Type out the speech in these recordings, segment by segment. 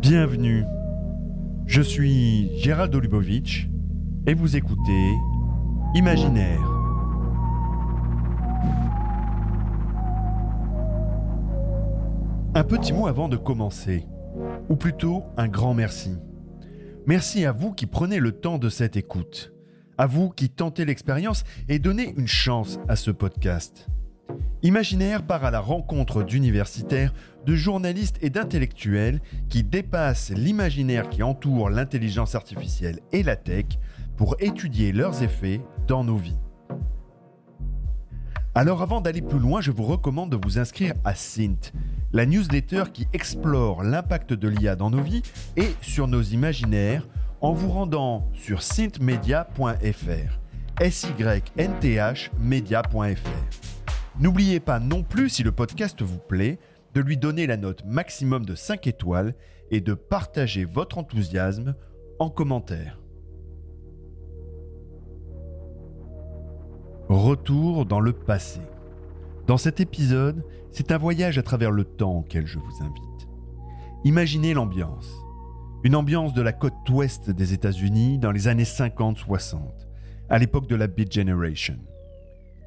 Bienvenue. Je suis Gérald Olubovitch et vous écoutez Imaginaire. Un petit mot avant de commencer, ou plutôt un grand merci. Merci à vous qui prenez le temps de cette écoute, à vous qui tentez l'expérience et donnez une chance à ce podcast. Imaginaire part à la rencontre d'universitaires, de journalistes et d'intellectuels qui dépassent l'imaginaire qui entoure l'intelligence artificielle et la tech pour étudier leurs effets dans nos vies. Alors avant d'aller plus loin, je vous recommande de vous inscrire à Synth, la newsletter qui explore l'impact de l'IA dans nos vies et sur nos imaginaires en vous rendant sur synthmedia.fr. S-Y-N-T-H media.fr. N'oubliez pas non plus, si le podcast vous plaît, de lui donner la note maximum de 5 étoiles et de partager votre enthousiasme en commentaire. Retour dans le passé. Dans cet épisode, c'est un voyage à travers le temps auquel je vous invite. Imaginez l'ambiance. Une ambiance de la côte ouest des États-Unis dans les années 50-60, à l'époque de la Beat Generation.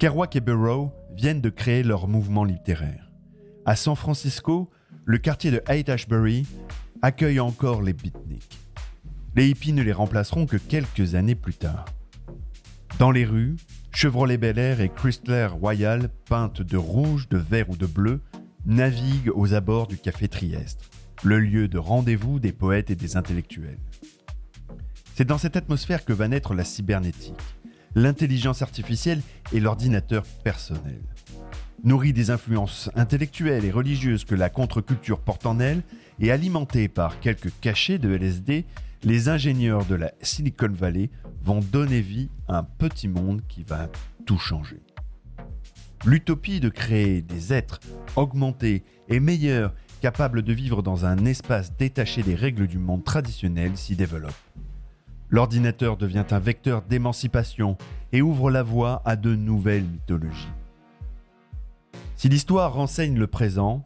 Kerouac et Burroughs viennent de créer leur mouvement littéraire. À San Francisco, le quartier de Haight-Ashbury accueille encore les beatniks. Les hippies ne les remplaceront que quelques années plus tard. Dans les rues, Chevrolet Bel Air et Chrysler Royal, peintes de rouge, de vert ou de bleu, naviguent aux abords du café Trieste, le lieu de rendez-vous des poètes et des intellectuels. C'est dans cette atmosphère que va naître la cybernétique, l'intelligence artificielle et l'ordinateur personnel. Nourrie des influences intellectuelles et religieuses que la contre-culture porte en elle, et alimentée par quelques cachets de LSD, les ingénieurs de la Silicon Valley vont donner vie à un petit monde qui va tout changer. L'utopie de créer des êtres augmentés et meilleurs capables de vivre dans un espace détaché des règles du monde traditionnel s'y développe. L'ordinateur devient un vecteur d'émancipation et ouvre la voie à de nouvelles mythologies. Si l'histoire renseigne le présent,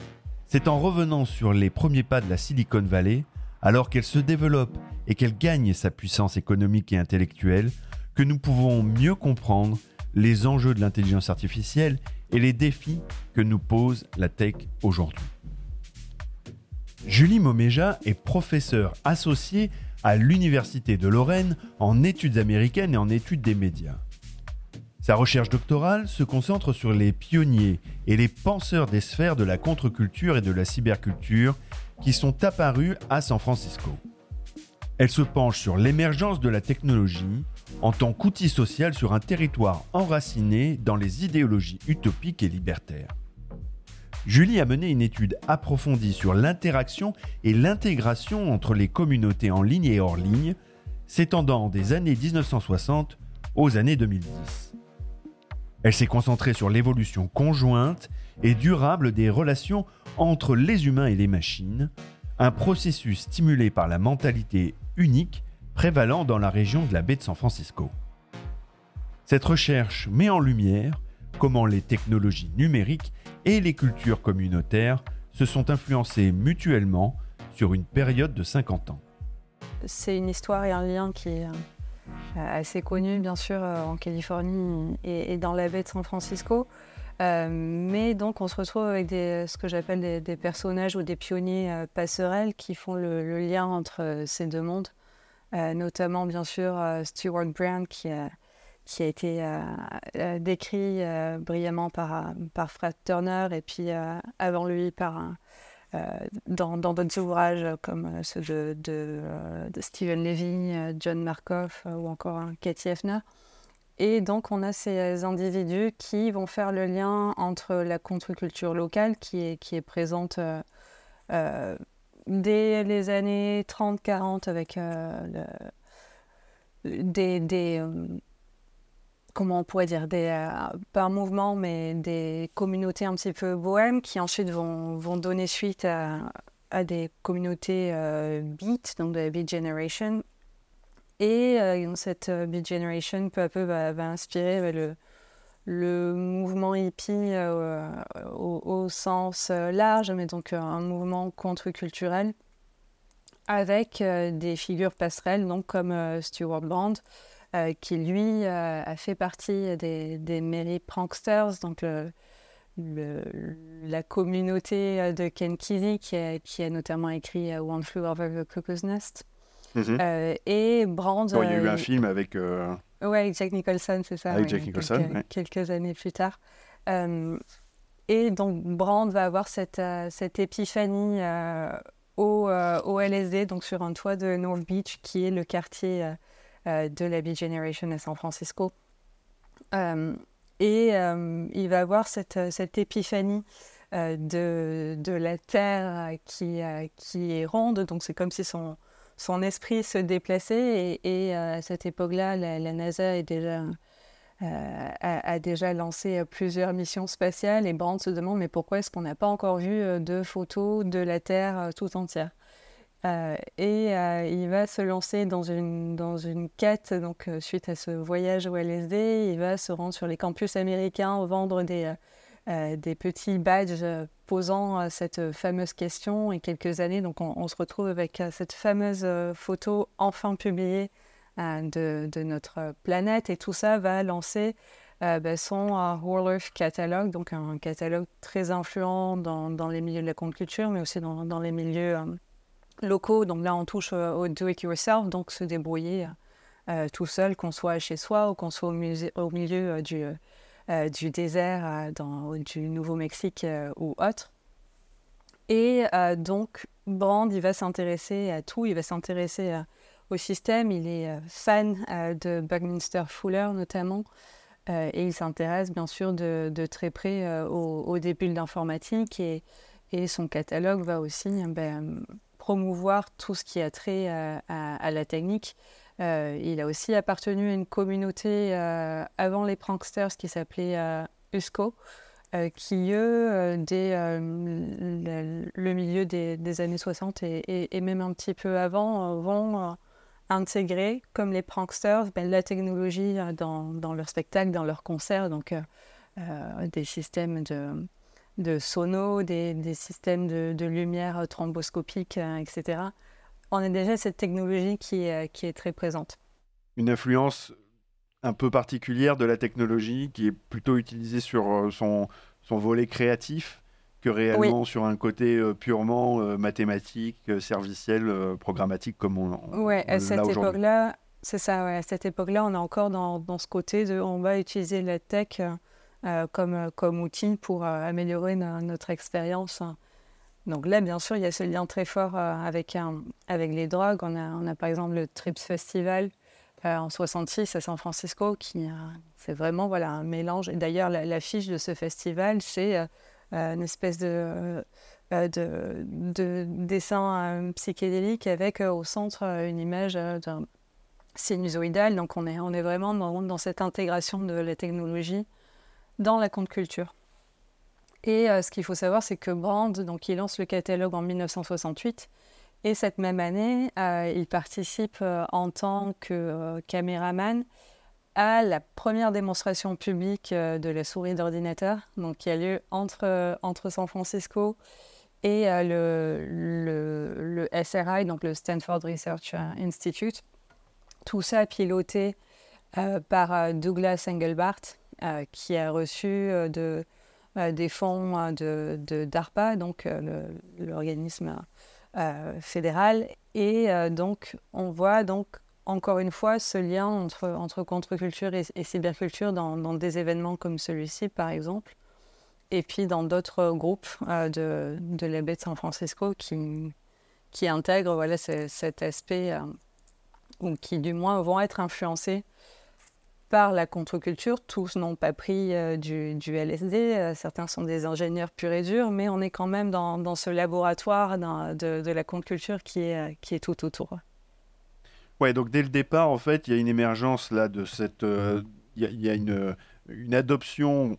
c'est en revenant sur les premiers pas de la Silicon Valley, alors qu'elle se développe et qu'elle gagne sa puissance économique et intellectuelle, que nous pouvons mieux comprendre les enjeux de l'intelligence artificielle et les défis que nous pose la tech aujourd'hui. Julie Moméja est professeure associée à l'Université de Lorraine en études américaines et en études des médias. Sa recherche doctorale se concentre sur les pionniers et les penseurs des sphères de la contre-culture et de la cyberculture qui sont apparus à San Francisco. Elle se penche sur l'émergence de la technologie en tant qu'outil social sur un territoire enraciné dans les idéologies utopiques et libertaires. Julie a mené une étude approfondie sur l'interaction et l'intégration entre les communautés en ligne et hors ligne, s'étendant des années 1960 aux années 2010. Elle s'est concentrée sur l'évolution conjointe et durable des relations entre les humains et les machines, un processus stimulé par la mentalité unique prévalant dans la région de la baie de San Francisco. Cette recherche met en lumière comment les technologies numériques et les cultures communautaires se sont influencées mutuellement sur une période de 50 ans. C'est une histoire et un lien qui est euh, assez connu, bien sûr, euh, en Californie et dans la baie de San Francisco. Euh, mais donc, on se retrouve avec ce que j'appelle des, personnages ou des pionniers passerelles qui font le, lien entre ces deux mondes. notamment, bien sûr, Stewart Brand, qui a, qui a été euh, euh, décrit euh, brillamment par, par Fred Turner et puis avant lui par dans d'autres ouvrages comme ceux de, de, Stephen Levy, John Markoff ou encore Cathy Hefner. Et donc on a ces individus qui vont faire le lien entre la contre-culture locale qui est, qui est présente dès les années 30-40 avec des, des comment on pourrait dire, des, euh, pas un mouvement, mais des communautés un petit peu bohèmes qui ensuite vont, vont donner suite à, des communautés euh, beat, donc de Beat Generation. Et euh, cette Beat Generation, peu à peu, va, inspirer le, le mouvement hippie au, sens large, mais donc un mouvement contre-culturel avec des figures passerelles, donc comme Stuart Brand, qui lui a fait partie des, des Merry Pranksters, donc la communauté de Ken Kesey, qui a, qui a notamment écrit One Flew Over the Cuckoo's Nest. Mhm. et Brand. il y a eu un film avec. Ouais, avec Jack Nicholson, c'est ça. Avec Jack Nicholson, quelques, quelques, années plus tard. et donc, Brand va avoir cette, cette épiphanie au, au, LSD, donc sur un toit de North Beach, qui est le quartier de la Beat Generation à San Francisco. et il va avoir cette, cette épiphanie de, de, la Terre qui, qui est ronde, donc c'est comme si son son esprit se déplaçait. Et, euh, à cette époque-là, la, NASA déjà, euh, a, déjà lancé euh, plusieurs missions spatiales. Et Brand se demande mais pourquoi est-ce qu'on n'a pas encore vu de photos de la Terre tout entière? Et il va se lancer dans une, dans une quête, donc suite à ce voyage au LSD, il va se rendre sur les campus américains, vendre des, des petits badges posant euh, cette fameuse question et quelques années, donc on, se retrouve avec euh, cette fameuse euh, photo enfin publiée de, de, notre planète. Et tout ça va lancer bah, son World Catalogue, donc un catalogue très influent dans, dans, les milieux de la culture, mais aussi dans, dans les milieux locaux. Donc là, on touche au do-it-yourself, donc se débrouiller tout seul, qu'on soit chez soi ou qu'on soit au, milieu du euh, désert euh, dans, du Nouveau-Mexique euh, ou autre. Et donc, Brand, il va s'intéresser à tout, il va s'intéresser au système. Il est fan de Buckminster Fuller notamment. et il s'intéresse bien sûr de, très près au, début de l'informatique. Et, et, son catalogue va aussi ben, promouvoir tout ce qui a trait à la technique. Euh, il a aussi appartenu à une communauté euh, avant les pranksters qui s'appelait euh, USCO, qui, dès le, milieu des, années 60 et, même un petit peu avant, vont intégrer, comme les pranksters, ben, la technologie dans, dans, leur spectacle, dans leurs concerts, donc des systèmes de, de sonos, des, systèmes de, de lumière thromboscopique, etc on a déjà cette technologie qui est, qui est très présente. Une influence un peu particulière de la technologie qui est plutôt utilisée sur euh, son, son volet créatif que réellement sur un côté euh, purement euh, mathématique, serviciel, programmatique comme on, Oui, à cette époque-là, c'est ça, ouais, à cette époque-là, on est encore dans, dans, ce côté de on va utiliser la tech comme, comme outil pour améliorer notre expérience donc là, bien sûr, il y a ce lien très fort euh, avec, les drogues. On a, par exemple le Trips Festival euh, en 66 à San Francisco, qui c'est vraiment voilà, un mélange. Et d'ailleurs, l'affiche de ce festival, c'est euh, une espèce de, de, de, dessin psychédélique avec au centre une image d'un. Donc on est, vraiment dans cette intégration de la technologie dans la contre culture. Et euh, ce qu'il faut savoir, c'est que Brand, donc, il lance le catalogue en 1968. Et cette même année, euh, il participe euh, en tant que caméraman à la première démonstration publique de la souris d'ordinateur, qui a lieu entre, San Francisco et le, le, le, SRI, donc le Stanford Research Institute. Tout ça piloté par Douglas Engelbart, qui a reçu de euh, des fonds euh, de, DARPA, donc euh, l'organisme fédéral. Et donc, on voit donc encore une fois ce lien entre, contre-culture et, cyberculture dans, des événements comme celui-ci, par exemple, et puis dans d'autres groupes de, de la baie de San Francisco qui, qui intègrent voilà, cet aspect, ou qui du moins vont être influencés par la contre-culture. Tous n'ont pas pris euh, du, LSD, euh, certains sont des ingénieurs purs et durs, mais on est quand même dans, ce laboratoire de, la contre-culture qui est, euh, qui est tout autour. Ouais, donc dès le départ, en fait, il y a une émergence là de cette. Il y, a une, adoption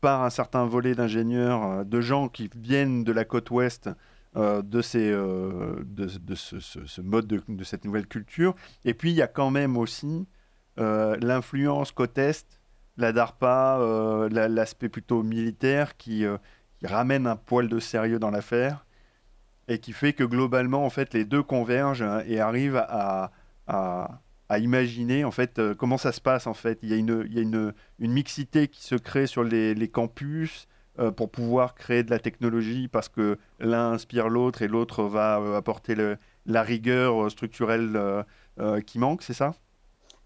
par un certain volet d'ingénieurs, de gens qui viennent de la côte ouest. de, ces, de, ce, mode de, cette nouvelle culture. Et puis, il y a quand même aussi l'influence côte Est la DARPA, l'aspect plutôt militaire qui, ramène un poil de sérieux dans l'affaire et qui fait que globalement, en fait, les deux convergent hein, et arrivent à, imaginer en fait comment ça se passe en fait. Il y a une, il y a une, une mixité qui se crée sur les, campus, euh, pour pouvoir créer de la technologie parce que l'un inspire l'autre et l'autre va euh, apporter la rigueur euh, structurelle qui manque, c'est ça?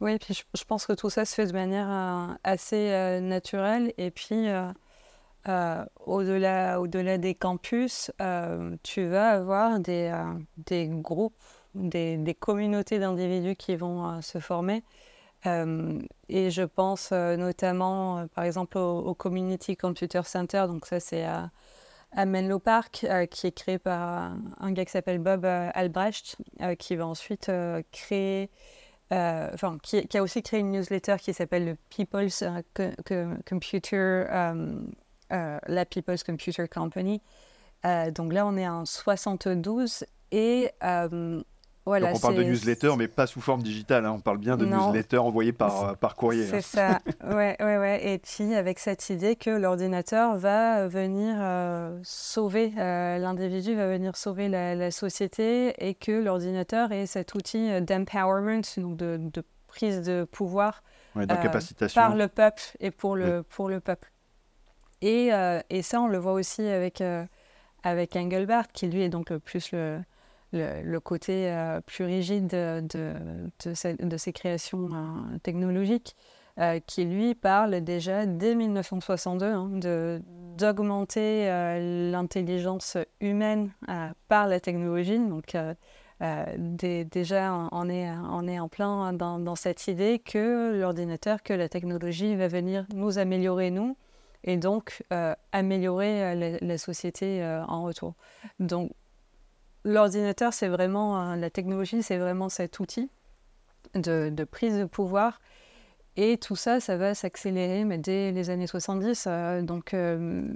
Oui, puis je, pense que tout ça se fait de manière assez naturelle et puis au-delà, au-delà des campus, tu vas avoir des, des groupes, des, des communautés d'individus qui vont se former euh, et je pense euh, notamment, euh, par exemple, au, Community Computer Center. Donc ça, c'est à, Menlo Park, qui est créé par un gars qui s'appelle Bob Albrecht, qui va ensuite créer, enfin, qui, a aussi créé une newsletter qui s'appelle le People's Computer, la People's Computer Company. donc là, on est en 72 et on parle de newsletter, mais pas sous forme digitale. Hein. On parle bien de newsletter envoyé par, euh, par courrier. C'est hein. ça. ouais, ouais, ouais. Et puis avec cette idée que l'ordinateur va venir euh, sauver euh, l'individu, va venir sauver la, société, et que l'ordinateur est cet outil d'empowerment, donc de, de, prise de pouvoir par le peuple et pour le, pour le peuple. Et, et, ça, on le voit aussi avec, avec Engelbart, qui lui est donc plus le le, côté euh, plus rigide de, ces créations euh, technologiques, euh, qui lui parle déjà dès 1962 hein, d'augmenter l'intelligence humaine par la technologie. Donc, déjà, on est, en plein dans, dans cette idée que l'ordinateur, que la technologie va venir nous améliorer, nous, et donc améliorer la, la société en retour. Donc, l'ordinateur, c'est vraiment, la technologie, c'est vraiment cet outil de, prise de pouvoir. Et tout ça, ça va s'accélérer dès les années 70. Euh, donc, euh,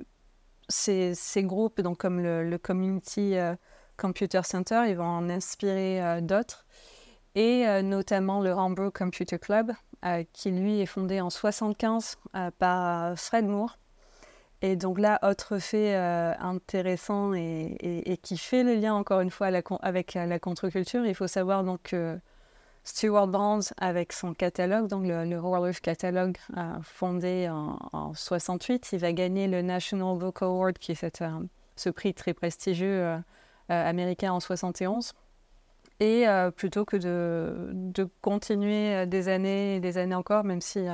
ces, groupes, donc comme le, Community euh, Computer Center, ils vont en inspirer d'autres. Et notamment le Hamburg Computer Club, qui lui est fondé en 75 par Fred Moore, et donc là, autre fait euh, intéressant et, qui fait le lien encore une fois avec la contre-culture, il faut savoir donc que Stuart Brand, avec son catalogue, donc le, le Catalogue, euh, fondé en, 68, il va gagner le National Book Award, qui est euh, ce prix très prestigieux américain en 71. Et plutôt que de, de, continuer des années et des années encore, même si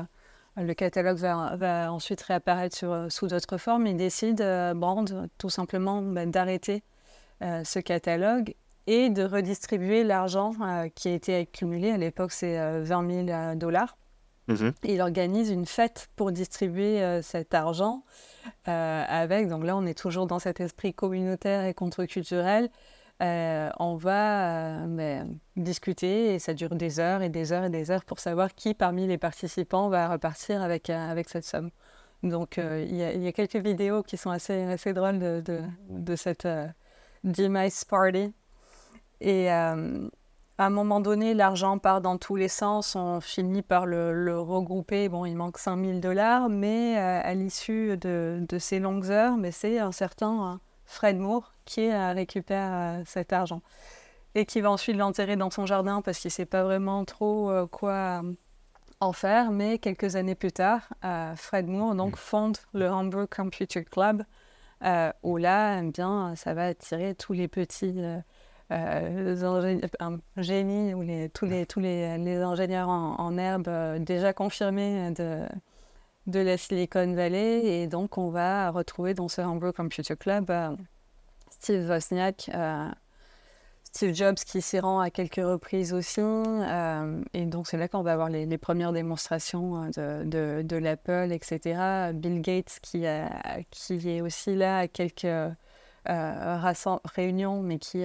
le catalogue va, ensuite réapparaître euh, sous d'autres formes. Il décide, euh, Brand, tout simplement bah, d'arrêter euh, ce catalogue et de redistribuer l'argent qui a été accumulé. À l'époque, c'est 20 000 dollars. Mhm. Il organise une fête pour distribuer cet argent avec, donc là on est toujours dans cet esprit communautaire et contre-culturel, euh, on va euh, ben, discuter et ça dure des heures et des heures et des heures pour savoir qui parmi les participants va repartir avec, euh, avec cette somme. Donc il y, a quelques vidéos qui sont assez, assez drôles de, de, cette demise party. Et à un moment donné, l'argent part dans tous les sens, on finit par le, regrouper. Bon, il manque 5000 dollars, mais à l'issue de, de, ces longues heures, mais c'est un certain Fred Moore qui récupère euh, cet argent et qui va ensuite l'enterrer dans son jardin parce qu'il ne sait pas vraiment trop euh, quoi euh, en faire. Mais quelques années plus tard, Fred Moore donc, mm. fonde le Hamburg Computer Club où là, eh bien, ça va attirer tous les petits génies ou les, tous, les, tous les, les ingénieurs en, en herbe déjà confirmés de, de la Silicon Valley. Et donc, on va retrouver dans ce Hamburg Computer Club Steve Wozniak, euh, Steve Jobs qui s'y rend à quelques reprises aussi. Euh, et donc, c'est là qu'on va avoir les, premières démonstrations euh, de, de, l'Apple, etc. Bill Gates qui, qui est aussi là à quelques réunions, mais qui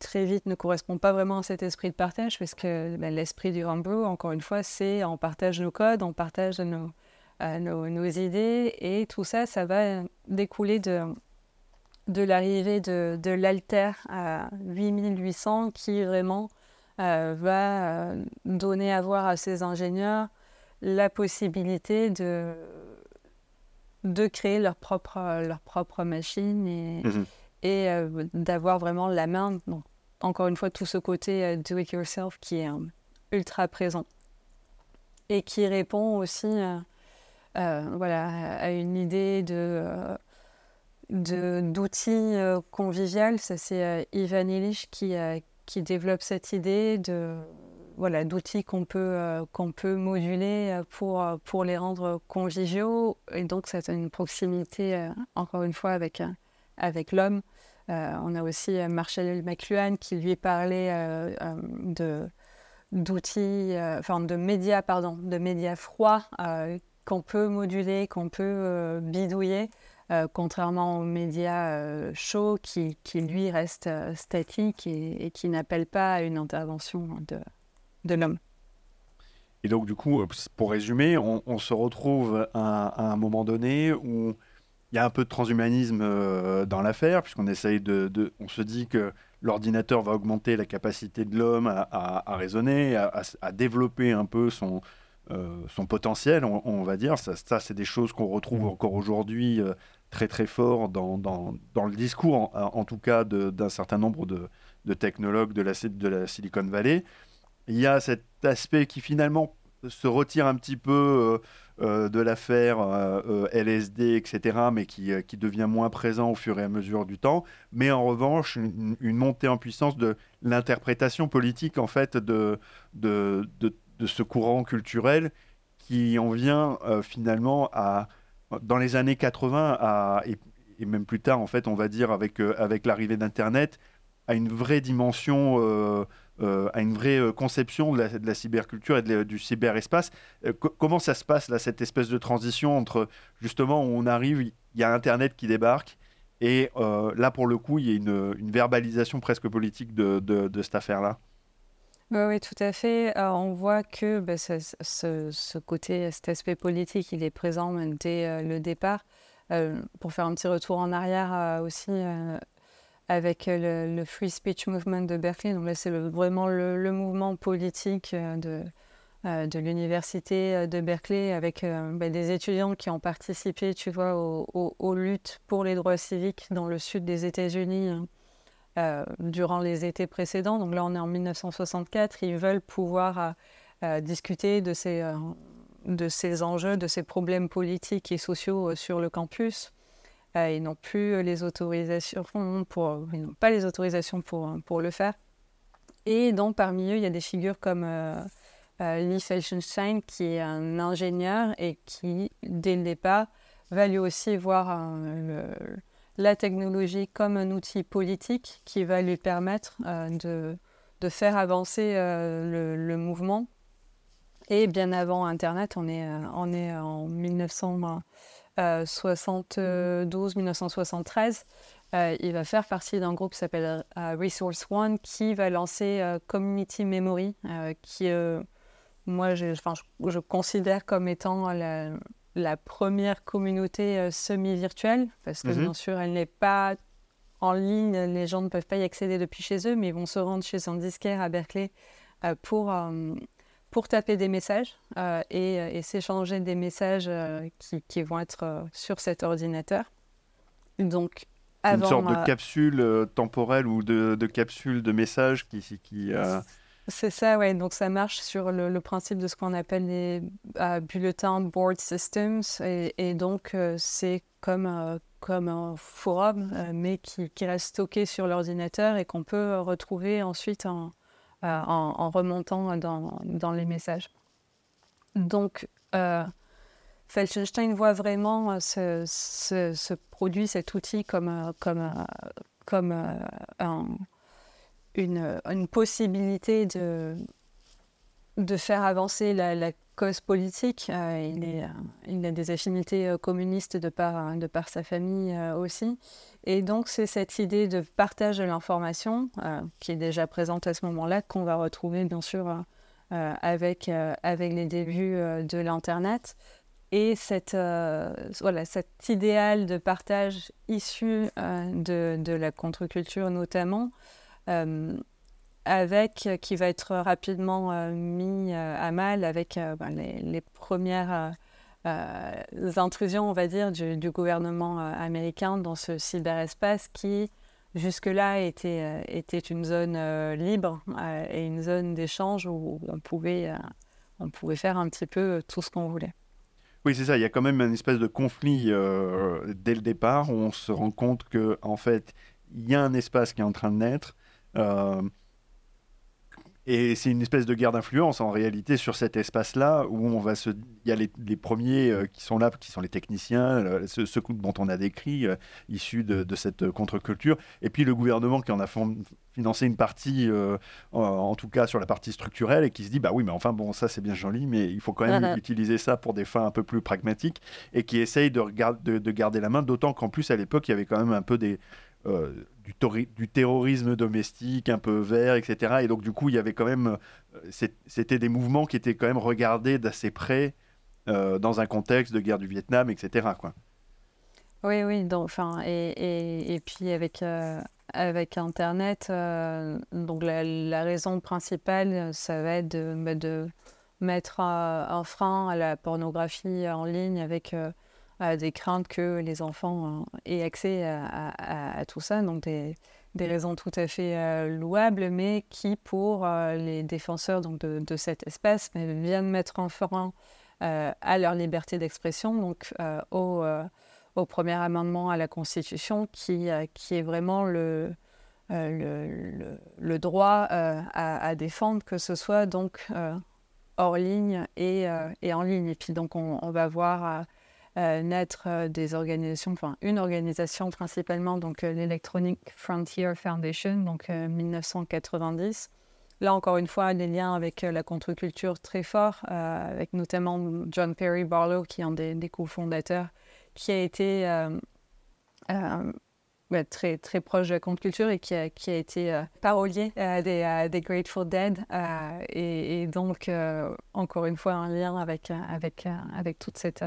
très vite ne correspond pas vraiment à cet esprit de partage, parce que ben, l'esprit du Rambo, encore une fois, c'est on partage nos codes, on partage nos, nos, idées, et tout ça, ça va découler de, de l'arrivée de, de l'Alter à 8800 qui vraiment euh, va euh, donner à voir à ces ingénieurs la possibilité de, de créer leur propre, leur propre machine et, mhm. et d'avoir vraiment la main. Donc, encore une fois, tout ce côté do it yourself qui est ultra présent et qui répond aussi voilà, à une idée de d'outils euh, conviviaux. Ça, c'est euh, Ivan Illich qui, euh, qui développe cette idée de voilà, d'outils qu'on peut, qu'on peut moduler pour, pour les rendre conviviaux. Et donc, c'est une proximité, encore une fois, avec, avec l'homme. on a aussi Marshall McLuhan qui lui parlait de d'outils, de médias, pardon, de médias froids qu'on peut moduler, qu'on peut bidouiller euh, contrairement aux médias euh, chauds qui, qui, lui, restent euh, statiques et, qui n'appellent pas à une intervention de, de l'homme. Et donc, du coup, pour résumer, on, se retrouve à, un moment donné où il y a un peu de transhumanisme dans l'affaire, puisqu'on essaye de, On se dit que l'ordinateur va augmenter la capacité de l'homme à, à, raisonner, à, développer un peu son, son potentiel, on, va dire. Ça, ça c'est des choses qu'on retrouve mmh. encore aujourd'hui très très fort dans, dans, le discours, en, tout cas d'un certain nombre de, de, technologues de la, de la Silicon Valley. Il y a cet aspect qui finalement se retire un petit peu euh, euh, de l'affaire euh, LSD, etc., mais qui, qui, devient moins présent au fur et à mesure du temps. Mais en revanche, une, montée en puissance de l'interprétation politique, en fait, de, de, de, ce courant culturel qui en vient finalement à dans les années 80 à, et, même plus tard, en fait, on va dire avec, euh, avec l'arrivée d'Internet, à une vraie dimension, euh, euh, à une vraie conception de la, de la cyberculture et du cyberespace. comment ça se passe, là, cette espèce de transition entre justement où on arrive, il y a Internet qui débarque, et là, pour le coup, il y a une, verbalisation presque politique de, de, de cette affaire-là? Oui, tout à fait. on voit que bah, ce, côté, cet aspect politique, il est présent dès euh, le départ. Euh, pour faire un petit retour en arrière euh, aussi, avec le, Free Speech Movement de Berkeley, donc là c'est vraiment le, mouvement politique de, de l'université de Berkeley, avec bah, des étudiants qui ont participé, tu vois, aux luttes pour les droits civiques dans le sud des États-Unis. Hein. Euh, durant les étés précédents. Donc là, on est en 1964. Ils veulent pouvoir euh, euh, discuter de ces, de ces enjeux, de ces problèmes politiques et sociaux sur le campus. ils n'ont plus les autorisations pour, pas les autorisations pour, pour le faire. Et donc, parmi eux, il y a des figures comme Lee Felsenstein, qui est un ingénieur et qui, dès le départ, va lui aussi voir le, la technologie comme un outil politique qui va lui permettre euh, de, faire avancer euh, le, mouvement. Et bien avant Internet, on est, euh, en 1972-1973. il va faire partie d'un groupe qui s'appelle Resource One qui va lancer Community Memory, qui, moi, je, je, considère comme étant la, la première communauté euh, semi-virtuelle, parce que mhm. bien sûr, elle n'est pas en ligne, les gens ne peuvent pas y accéder depuis chez eux, mais ils vont se rendre chez un disquaire à Berkeley euh, pour, euh, pour taper des messages et, s'échanger des messages qui, qui, vont être sur cet ordinateur. Donc, avant, Une sorte de capsule temporelle ou de, de, capsule de messages qui... qui c'est ça, oui. Donc, ça marche sur le, principe de ce qu'on appelle les euh, bulletins board systems. Et, donc, euh, c'est comme, euh, comme un forum, mais qui, reste stocké sur l'ordinateur et qu'on peut retrouver ensuite en, en, remontant dans, dans, les messages. Donc, Felsenstein voit vraiment ce, ce, produit, cet outil, comme, comme, comme un une, possibilité de, de faire avancer la, cause politique. Euh, il, est, euh, il, a des affinités euh, communistes de par, de par sa famille aussi. Et donc, c'est cette idée de partage de l'information qui est déjà présente à ce moment-là, qu'on va retrouver bien sûr avec, avec les débuts de l'Internet. Et cette, voilà, cet idéal de partage issu de, de la contre-culture notamment, avec qui va être rapidement mis à mal avec ben, les, premières intrusions, on va dire, du, gouvernement américain dans ce cyberespace qui jusque-là était, était une zone libre et une zone d'échange où on pouvait, on pouvait faire un petit peu tout ce qu'on voulait. Oui, c'est ça. Il y a quand même une espèce de conflit dès le départ où on se rend compte que en fait, il y a un espace qui est en train de naître. Euh, et c'est une espèce de guerre d'influence en réalité sur cet espace-là où on va se. Il y a les, les premiers euh, qui sont là, qui sont les techniciens, ce, ce dont on a décrit, euh, issus de, de, cette contre-culture, et puis le gouvernement qui en a financé une partie, en, en, tout cas sur la partie structurelle, et qui se dit bah oui, mais enfin bon, ça c'est bien joli, mais il faut quand même utiliser ça pour des fins un peu plus pragmatiques, et qui essaye de, de, de garder la main, d'autant qu'en plus à l'époque il y avait quand même un peu des euh, du, terrorisme domestique un peu vert, etc. Et donc, du coup, il y avait quand même. Euh, c'était des mouvements qui étaient quand même regardés d'assez près euh, dans un contexte de guerre du Vietnam, etc. Quoi. Oui, oui. Enfin, et, et, puis, avec, avec Internet, donc la, raison principale, ça va être de, bah, de mettre un frein à la pornographie en ligne avec des craintes que les enfants euh, aient accès à, tout ça. Donc des, raisons tout à fait euh, louables, mais qui, pour euh, les défenseurs donc, de, cet espace, viennent mettre en frein à leur liberté d'expression, donc au, premier amendement à la Constitution, qui, est vraiment le, droit à, défendre, que ce soit donc hors ligne et, en ligne. Et puis donc on, va voir euh, naître euh, des organisations, enfin une organisation principalement, donc euh, l'Electronic Frontier Foundation, donc 1990. Là encore une fois, des liens avec la contre-culture très forts, avec notamment John Perry Barlow, qui est un des, cofondateurs, qui a été très, très proche de la contre-culture et qui a, qui a été parolier des, des, Grateful Dead. Et, et, donc, encore une fois, un lien avec, avec, avec toute cette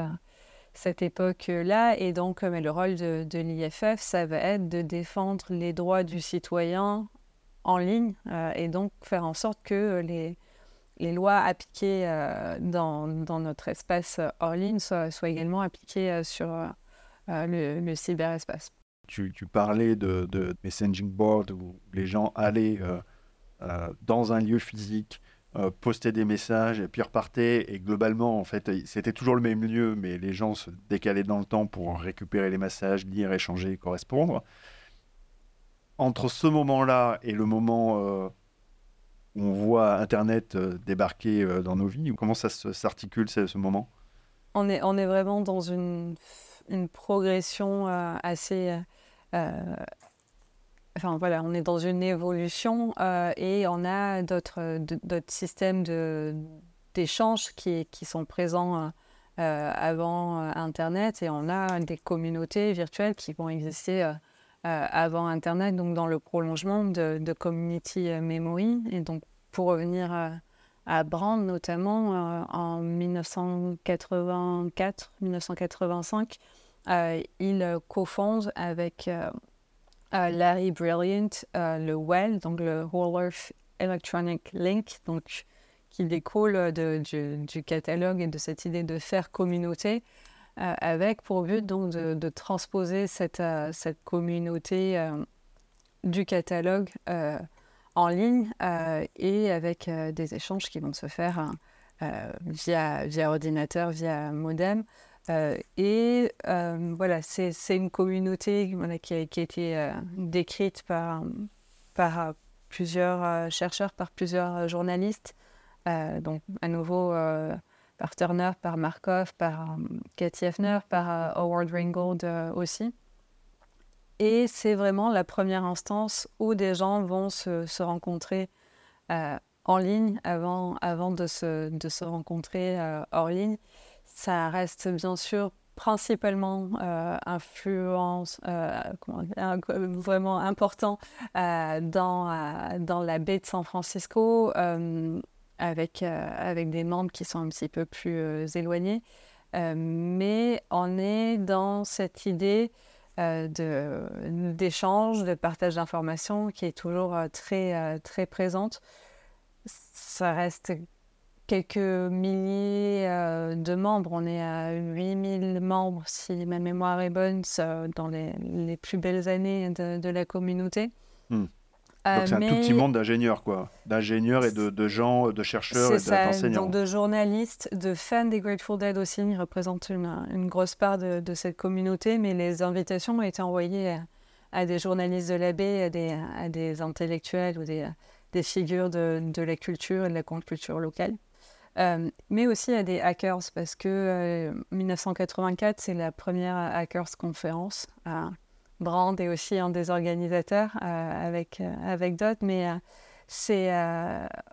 cette époque-là. Et donc, mais le rôle de, l'IFF, ça va être de défendre les droits du citoyen en ligne euh, et donc faire en sorte que les, les lois appliquées euh, dans, dans, notre espace hors ligne soient, également appliquées euh, sur le, le, cyberespace. Tu, tu parlais de, de, messaging board où les gens allaient dans un lieu physique euh, poster des messages et puis repartaient. Et globalement, en fait, c'était toujours le même lieu, mais les gens se décalaient dans le temps pour récupérer les messages, lire, échanger, correspondre. Entre ce moment-là et le moment euh, où on voit Internet euh, débarquer dans nos vies, comment ça s'articule ce, ce, moment? On est, on est vraiment dans une, une progression assez Enfin voilà, on est dans une évolution euh, et on a d'autres systèmes d'échange qui, sont présents euh, avant euh, Internet et on a des communautés virtuelles qui vont exister avant Internet, donc dans le prolongement de, Community Memory. Et donc pour revenir à Brand notamment, en 1984-1985, il cofonde avec Larry Brilliant, euh, le WELL, donc le Earth Electronic Link, donc, qui découle de, du, catalogue et de cette idée de faire communauté, euh, avec pour but donc de, transposer cette, euh, communauté du catalogue en ligne et avec des échanges qui vont se faire via, via ordinateur, via modem. Euh, et euh, voilà, c'est une communauté qui, a, été euh, décrite par, plusieurs chercheurs, par plusieurs journalistes. donc, à nouveau, par Turner, par Markov, par Cathy Hefner, par Howard Ringgold aussi. Et c'est vraiment la première instance où des gens vont se, rencontrer en ligne avant, de se rencontrer hors ligne ça reste bien sûr principalement euh, influence, euh, vraiment important euh, dans, dans la baie de San Francisco, avec, avec des membres qui sont un petit peu plus éloignés. mais on est dans cette idée d'échange, de, partage d'informations qui est toujours très, très présente. Ça reste quelques milliers de membres. On est à 8000 membres, si ma mémoire est bonne, dans les, plus belles années de, la communauté. Hmm. Donc c'est un tout petit monde d'ingénieurs, quoi. D'ingénieurs et de, gens, de chercheurs et d'enseignants. De journalistes, de fans des Grateful Dead aussi, ils représentent une, grosse part de, cette communauté, mais les invitations ont été envoyées à, des journalistes de la baie, à des, intellectuels ou des, figures de, la culture et de la culture locale. Euh, mais aussi à des hackers, parce que 1984, euh, c'est la première Hackers Conférence. Brand est aussi un des organisateurs euh, avec, euh, avec d'autres, mais euh, c'est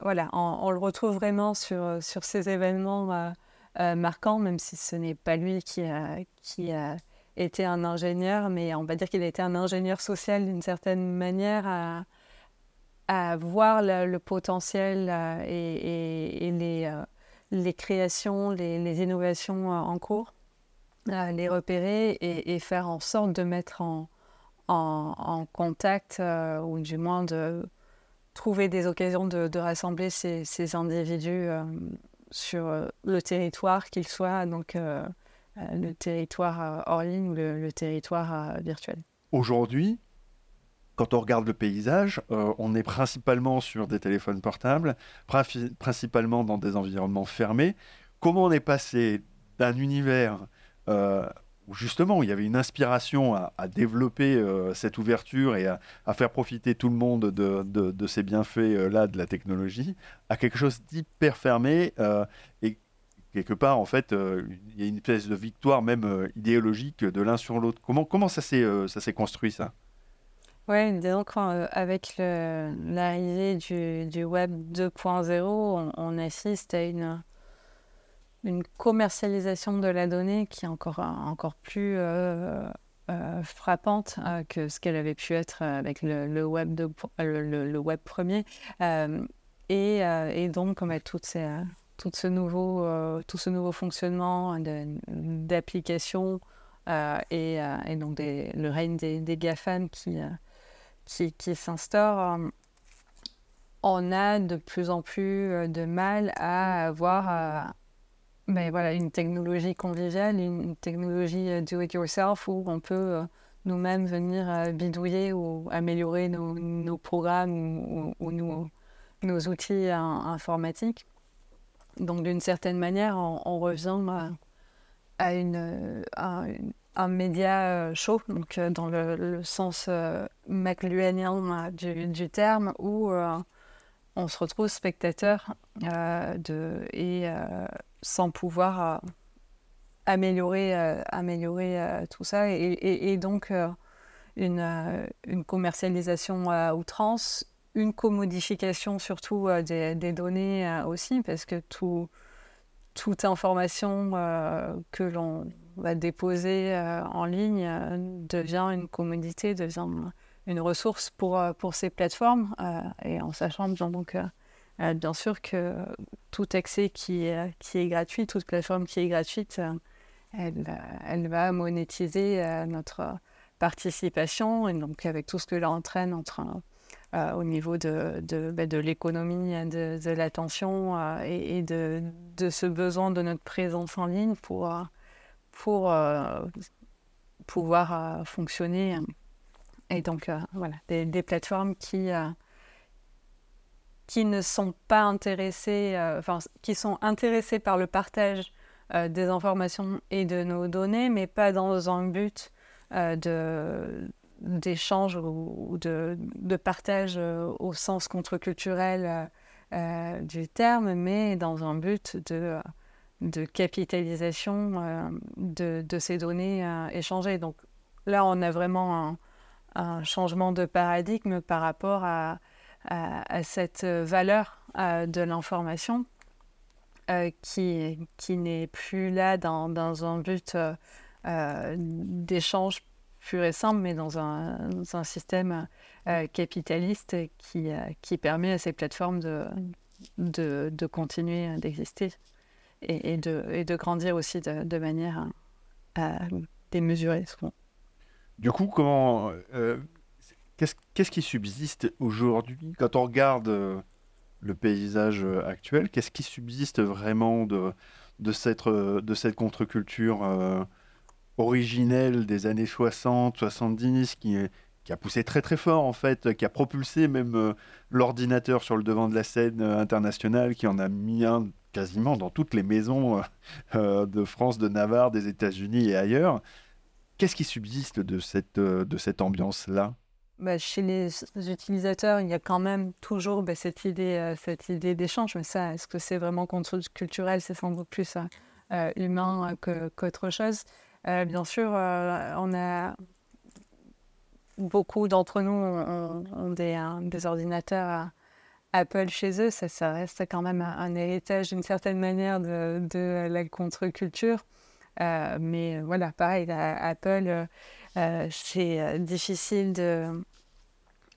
voilà, on, le retrouve vraiment sur, sur ces événements marquants, même si ce n'est pas lui qui a, qui a été un ingénieur, mais on va dire qu'il a été un ingénieur social d'une certaine manière à, à voir le, potentiel et, les, les, créations, les, innovations en cours, les repérer et, faire en sorte de mettre en, contact, euh, ou du moins de trouver des occasions de, rassembler ces, individus euh, sur euh, le territoire, qu'il soit donc le territoire hors ligne ou le, territoire virtuel. Aujourd'hui, quand on regarde le paysage, on est principalement sur des téléphones portables, principalement dans des environnements fermés. Comment on est passé d'un univers justement il y avait une inspiration à, développer euh, cette ouverture et à, faire profiter tout le monde de, ces bienfaits-là euh, de la technologie, à quelque chose d'hyper fermé. Euh, et quelque part, en fait, il y a une espèce de victoire même idéologique de l'un sur l'autre. Comment ça s'est construit ça? Oui, donc avec l'arrivée du, du, Web 2.0, on, assiste à une une commercialisation de la donnée qui est encore, encore plus euh, euh, frappante euh, que ce qu'elle avait pu être avec le, web, de, le, web premier. Et, et, donc, comme tout, ces, tout, ce nouveau, tout ce nouveau fonctionnement d'application et, et, donc le règne des, des GAFAN qui, qui, qui s'instaure, on a de plus en plus de mal à avoir mais voilà, une technologie conviviale, une technologie euh, do-it-yourself où on peut euh, nous-mêmes venir euh, bidouiller ou améliorer nos, programmes ou, nos, outils informatiques. Donc d'une certaine manière, on, revient à, une, un média chaud, donc dans le, sens macluhanien du, terme, où on se retrouve spectateur et sans pouvoir euh, améliorer, euh, euh, tout ça. Et, donc, une, commercialisation à outrance, une commodification surtout des, données aussi, parce que tout, toute information que l'on va déposer en ligne devient une commodité, devient une ressource pour, pour ces plateformes, et en sachant donc euh, bien sûr que tout accès qui qui est gratuit, toute plateforme qui est gratuite, euh, elle, elle, va monétiser euh, notre participation et donc avec tout ce que l'on entraîne entre, au niveau de, de, bah, l'économie, de, l'attention et, de, de, ce besoin de notre présence en ligne pour, pour pouvoir fonctionner. Et donc, voilà, des, plateformes qui, qui ne sont pas intéressés, euh, enfin, qui sont intéressés par le partage euh, des informations et de nos données, mais pas dans un but euh, de d'échange ou, de, de, partage au sens contre-culturel du terme, mais dans un but de, de capitalisation de, de, ces données échangées. Donc là, on a vraiment un, changement de paradigme par rapport à, cette valeur euh, de l'information euh, qui, qui n'est plus là dans, dans un but euh, d'échange pur et simple, mais dans un, un système capitaliste qui, qui permet à ces plateformes de, de, de continuer d'exister et, de, grandir aussi de, manière démesurée. Du coup, comment, qu'est-ce, qui subsiste aujourd'hui? Quand on regarde le paysage actuel Qu'est-ce qui subsiste vraiment de, cette, de cette contre-culture originelle des années 60, 70 qui, qui a poussé très très fort en fait, qui a propulsé même euh, l'ordinateur sur le devant de la scène euh, internationale, qui en a mis un quasiment dans toutes les maisons euh, de France, de Navarre, des États-Unis et ailleurs. Qu'est-ce qui subsiste de cette, de cette ambiance-là? Bah, chez les utilisateurs, il y a quand même toujours bah, cette idée, cette idée d'échange. Mais ça, est-ce que c'est vraiment contre-culturel C'est sans doute plus humain qu'autre chose. bien sûr, on a beaucoup d'entre nous ont, des, ordinateurs Apple chez eux. Ça, ça reste quand même un, héritage d'une certaine manière de, de la contre-culture. Euh, mais voilà, pareil, Apple, euh, c'est difficile de.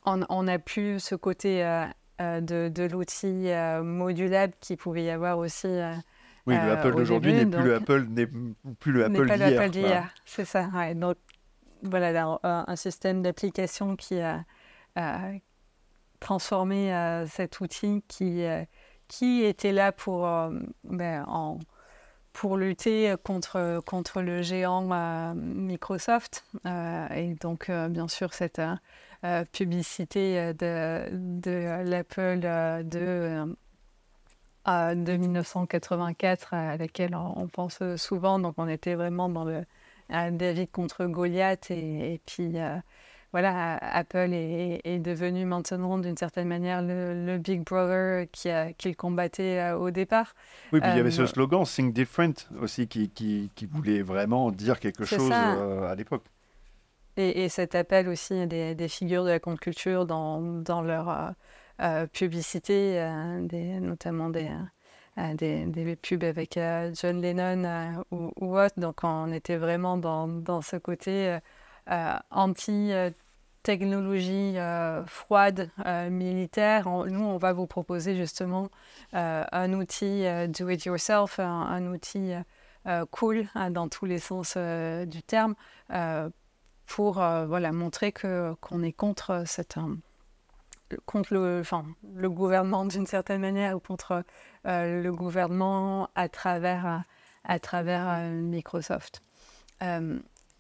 On n'a plus ce côté euh, de, de l'outil modulable qui pouvait y avoir aussi. oui, le Apple d'aujourd'hui n'est plus le Apple, n'est plus le Apple d'hier. C'est ça. Ouais. Donc, voilà, un, système d'application qui a, transformé euh, cet outil qui, euh, qui était là pour, euh, ben, en, pour lutter contre, contre le géant Microsoft. et donc, bien sûr, cette publicité de, de l'Apple de, de 1984 à laquelle on pense souvent. Donc, on était vraiment dans le David contre Goliath. Et, puis, voilà, Apple est, devenu maintenant, d'une certaine manière, le, Big Brother qui, qu'il combattait euh, au départ. Oui, puis il y avait ce euh, slogan Think Different aussi qui, qui, voulait vraiment dire quelque chose à l'époque. Et, cet appel aussi des, des figures de la contre-culture dans, dans leur publicité, des, notamment des, des, des, pubs avec euh, John Lennon euh, ou, ou, autre. Donc on était vraiment dans, dans ce côté euh, anti-technologie froide militaire. nous, on va vous proposer justement un outil do it yourself, un, outil cool hein, dans tous les sens du terme pour voilà, montrer que, qu'on est contre cette contre le, enfin, le gouvernement d'une certaine manière ou contre euh, le gouvernement à travers, à travers euh, Microsoft.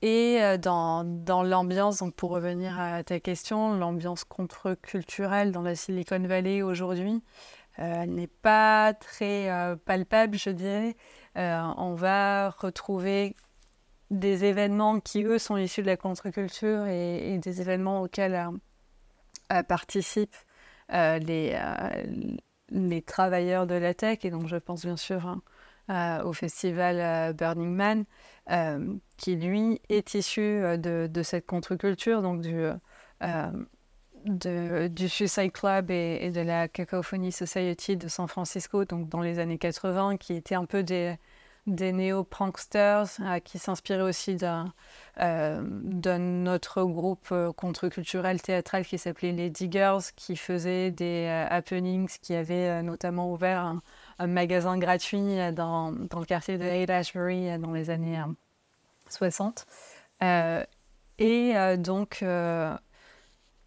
Euh, et dans, dans l'ambiance, donc pour revenir à ta question, l'ambiance contre-culturelle dans la Silicon Valley aujourd'hui, elle n'est pas très palpable, je dirais. on va retrouver des événements qui, eux, sont issus de la contre-culture et, des événements auxquels participent les, travailleurs de la tech, et donc je pense bien sûr hein, euh, au festival euh, Burning Man, euh, qui lui est issu de, cette contre-culture, donc du, Suicide Club et, de la Cacophony Society de San Francisco, donc dans les années 80, qui étaient un peu des, néo-pranksters qui s'inspiraient aussi d'un d'un autre groupe contre-culturel théâtral qui s'appelait les Diggers, qui faisait des happenings, qui avait notamment ouvert un, magasin gratuit dans, dans, le quartier de Haight-Ashbury dans les années 60. et donc,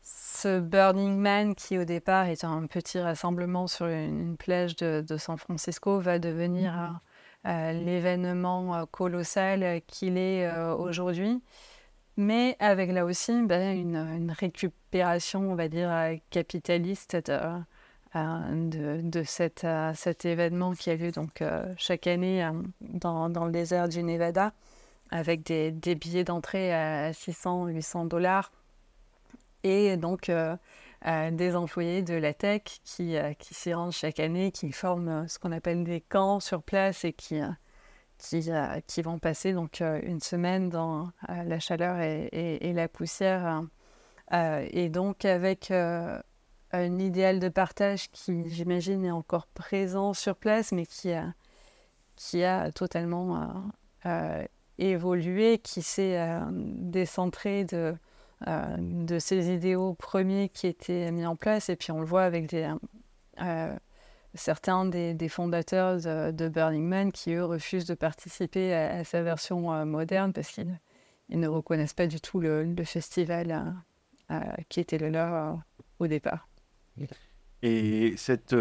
ce Burning Man, qui au départ est un petit rassemblement sur une, plage de, de, San Francisco, va devenir mm-hmm. Euh, l'événement euh, colossal euh, qu'il est aujourd'hui, mais avec là aussi ben, une, récupération, on va dire, capitaliste de, de, cet événement qui a lieu donc, chaque année dans, dans, le désert du Nevada, avec des, billets d'entrée à 600-800 dollars. Et donc, des employés de la tech qui, euh, s'y rendent chaque année, qui forment euh, ce qu'on appelle des camps sur place et qui, euh, qui, vont passer donc une semaine dans la chaleur et, et, la poussière. et donc avec un idéal de partage qui, j'imagine, est encore présent sur place, mais qui a, qui a totalement évolué, qui s'est décentré de euh, de ces idéaux premiers qui étaient mis en place. Et puis on le voit avec euh, certains des, fondateurs de, Burning Man qui, eux, refusent de participer à, sa version euh, moderne parce qu'ils ils ne reconnaissent pas du tout le, festival qui était le leur au départ. Et cette,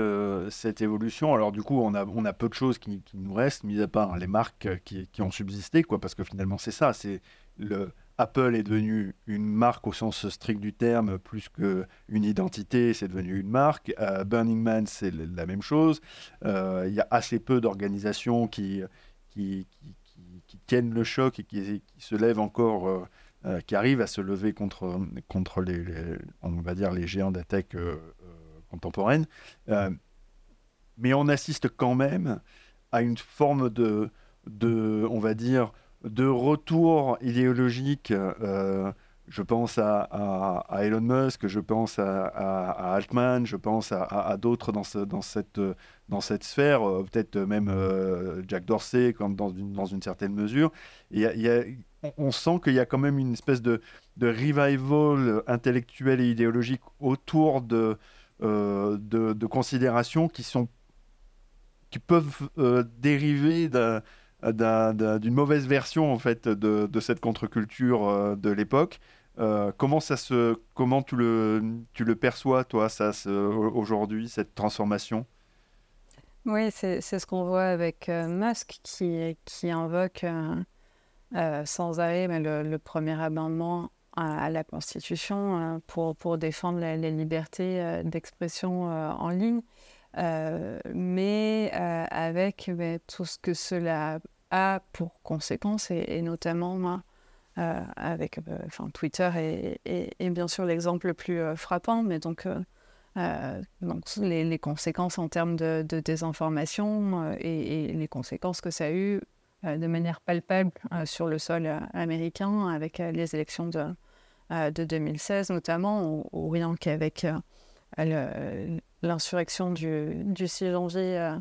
cette évolution, alors du coup, on a, on a peu de choses qui, nous restent, mis à part les marques qui, qui ont subsisté, quoi, parce que finalement, c'est ça, c'est le, Apple est devenu une marque au sens strict du terme, plus qu'une identité, c'est devenu une marque. Euh, Burning Man, c'est la même chose. Euh, il y a assez peu d'organisations qui qui, tiennent le choc et qui, se lèvent encore, euh, qui arrivent à se lever contre, contre les, on va dire, les géants la contemporaine. mais on assiste quand même à une forme de, de on va dire, de retour idéologique, euh, je pense à, Elon Musk, je pense à, Altman, je pense à, d'autres dans, cette, dans cette sphère, euh, peut-être même euh, Jack Dorsey comme dans, une, dans une certaine mesure. on sent qu'il y a quand même une espèce de, revival intellectuel et idéologique autour de, de, considérations qui, sont, qui peuvent dériver d'un d'une mauvaise version en fait de, cette contre-culture euh, de l'époque. Euh, comment ça se, comment tu le, tu le perçois toi, ça, aujourd'hui, cette transformation? Oui, c'est ce qu'on voit avec euh, Musk qui, qui invoque sans arrêt mais le, premier amendement à, la Constitution pour, pour défendre les libertés d'expression en ligne. mais avec tout ce que cela a pour conséquence, et, notamment euh, avec euh, Twitter et, bien sûr l'exemple le plus euh, frappant, mais donc, donc les, conséquences en termes de, désinformation et, les conséquences que ça a eu de manière palpable sur le sol américain avec les élections de, de 2016 notamment, ou, rien qu'avec l'insurrection du, du 6 janvier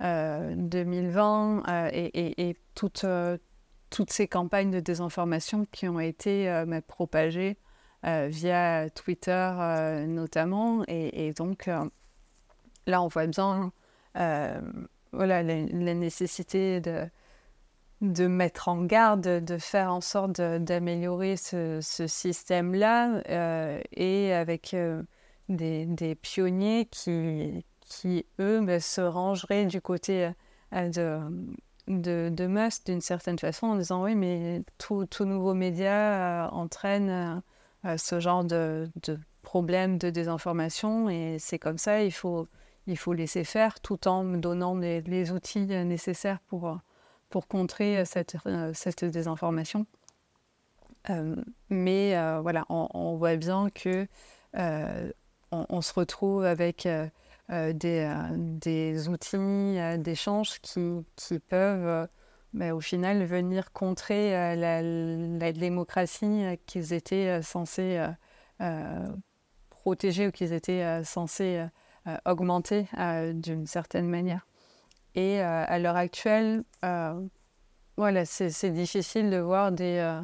2020 euh, euh, et, toutes, euh, ces campagnes de désinformation qui ont été propagées via Twitter notamment. Et, donc là, on voit bien voilà, la, nécessité de, de mettre en garde, de faire en sorte d'améliorer ce, système-là et avec des, des, pionniers qui, qui, eux, bah, se rangeraient du côté euh, de, de, Musk d'une certaine façon en disant oui, mais tout, nouveau média euh, entraîne euh, ce genre de, de problème de désinformation et c'est comme ça, il faut, il faut laisser faire tout en donnant les, les outils nécessaires pour, pour contrer cette, cette désinformation. mais voilà, on, voit bien que on, se retrouve avec euh, des, euh, des, outils euh, d'échange qui, qui, peuvent mais au final venir contrer la, la, démocratie qu'ils étaient censés protéger ou qu'ils étaient censés augmenter d'une certaine manière. Et à l'heure actuelle, voilà, c'est difficile de voir des,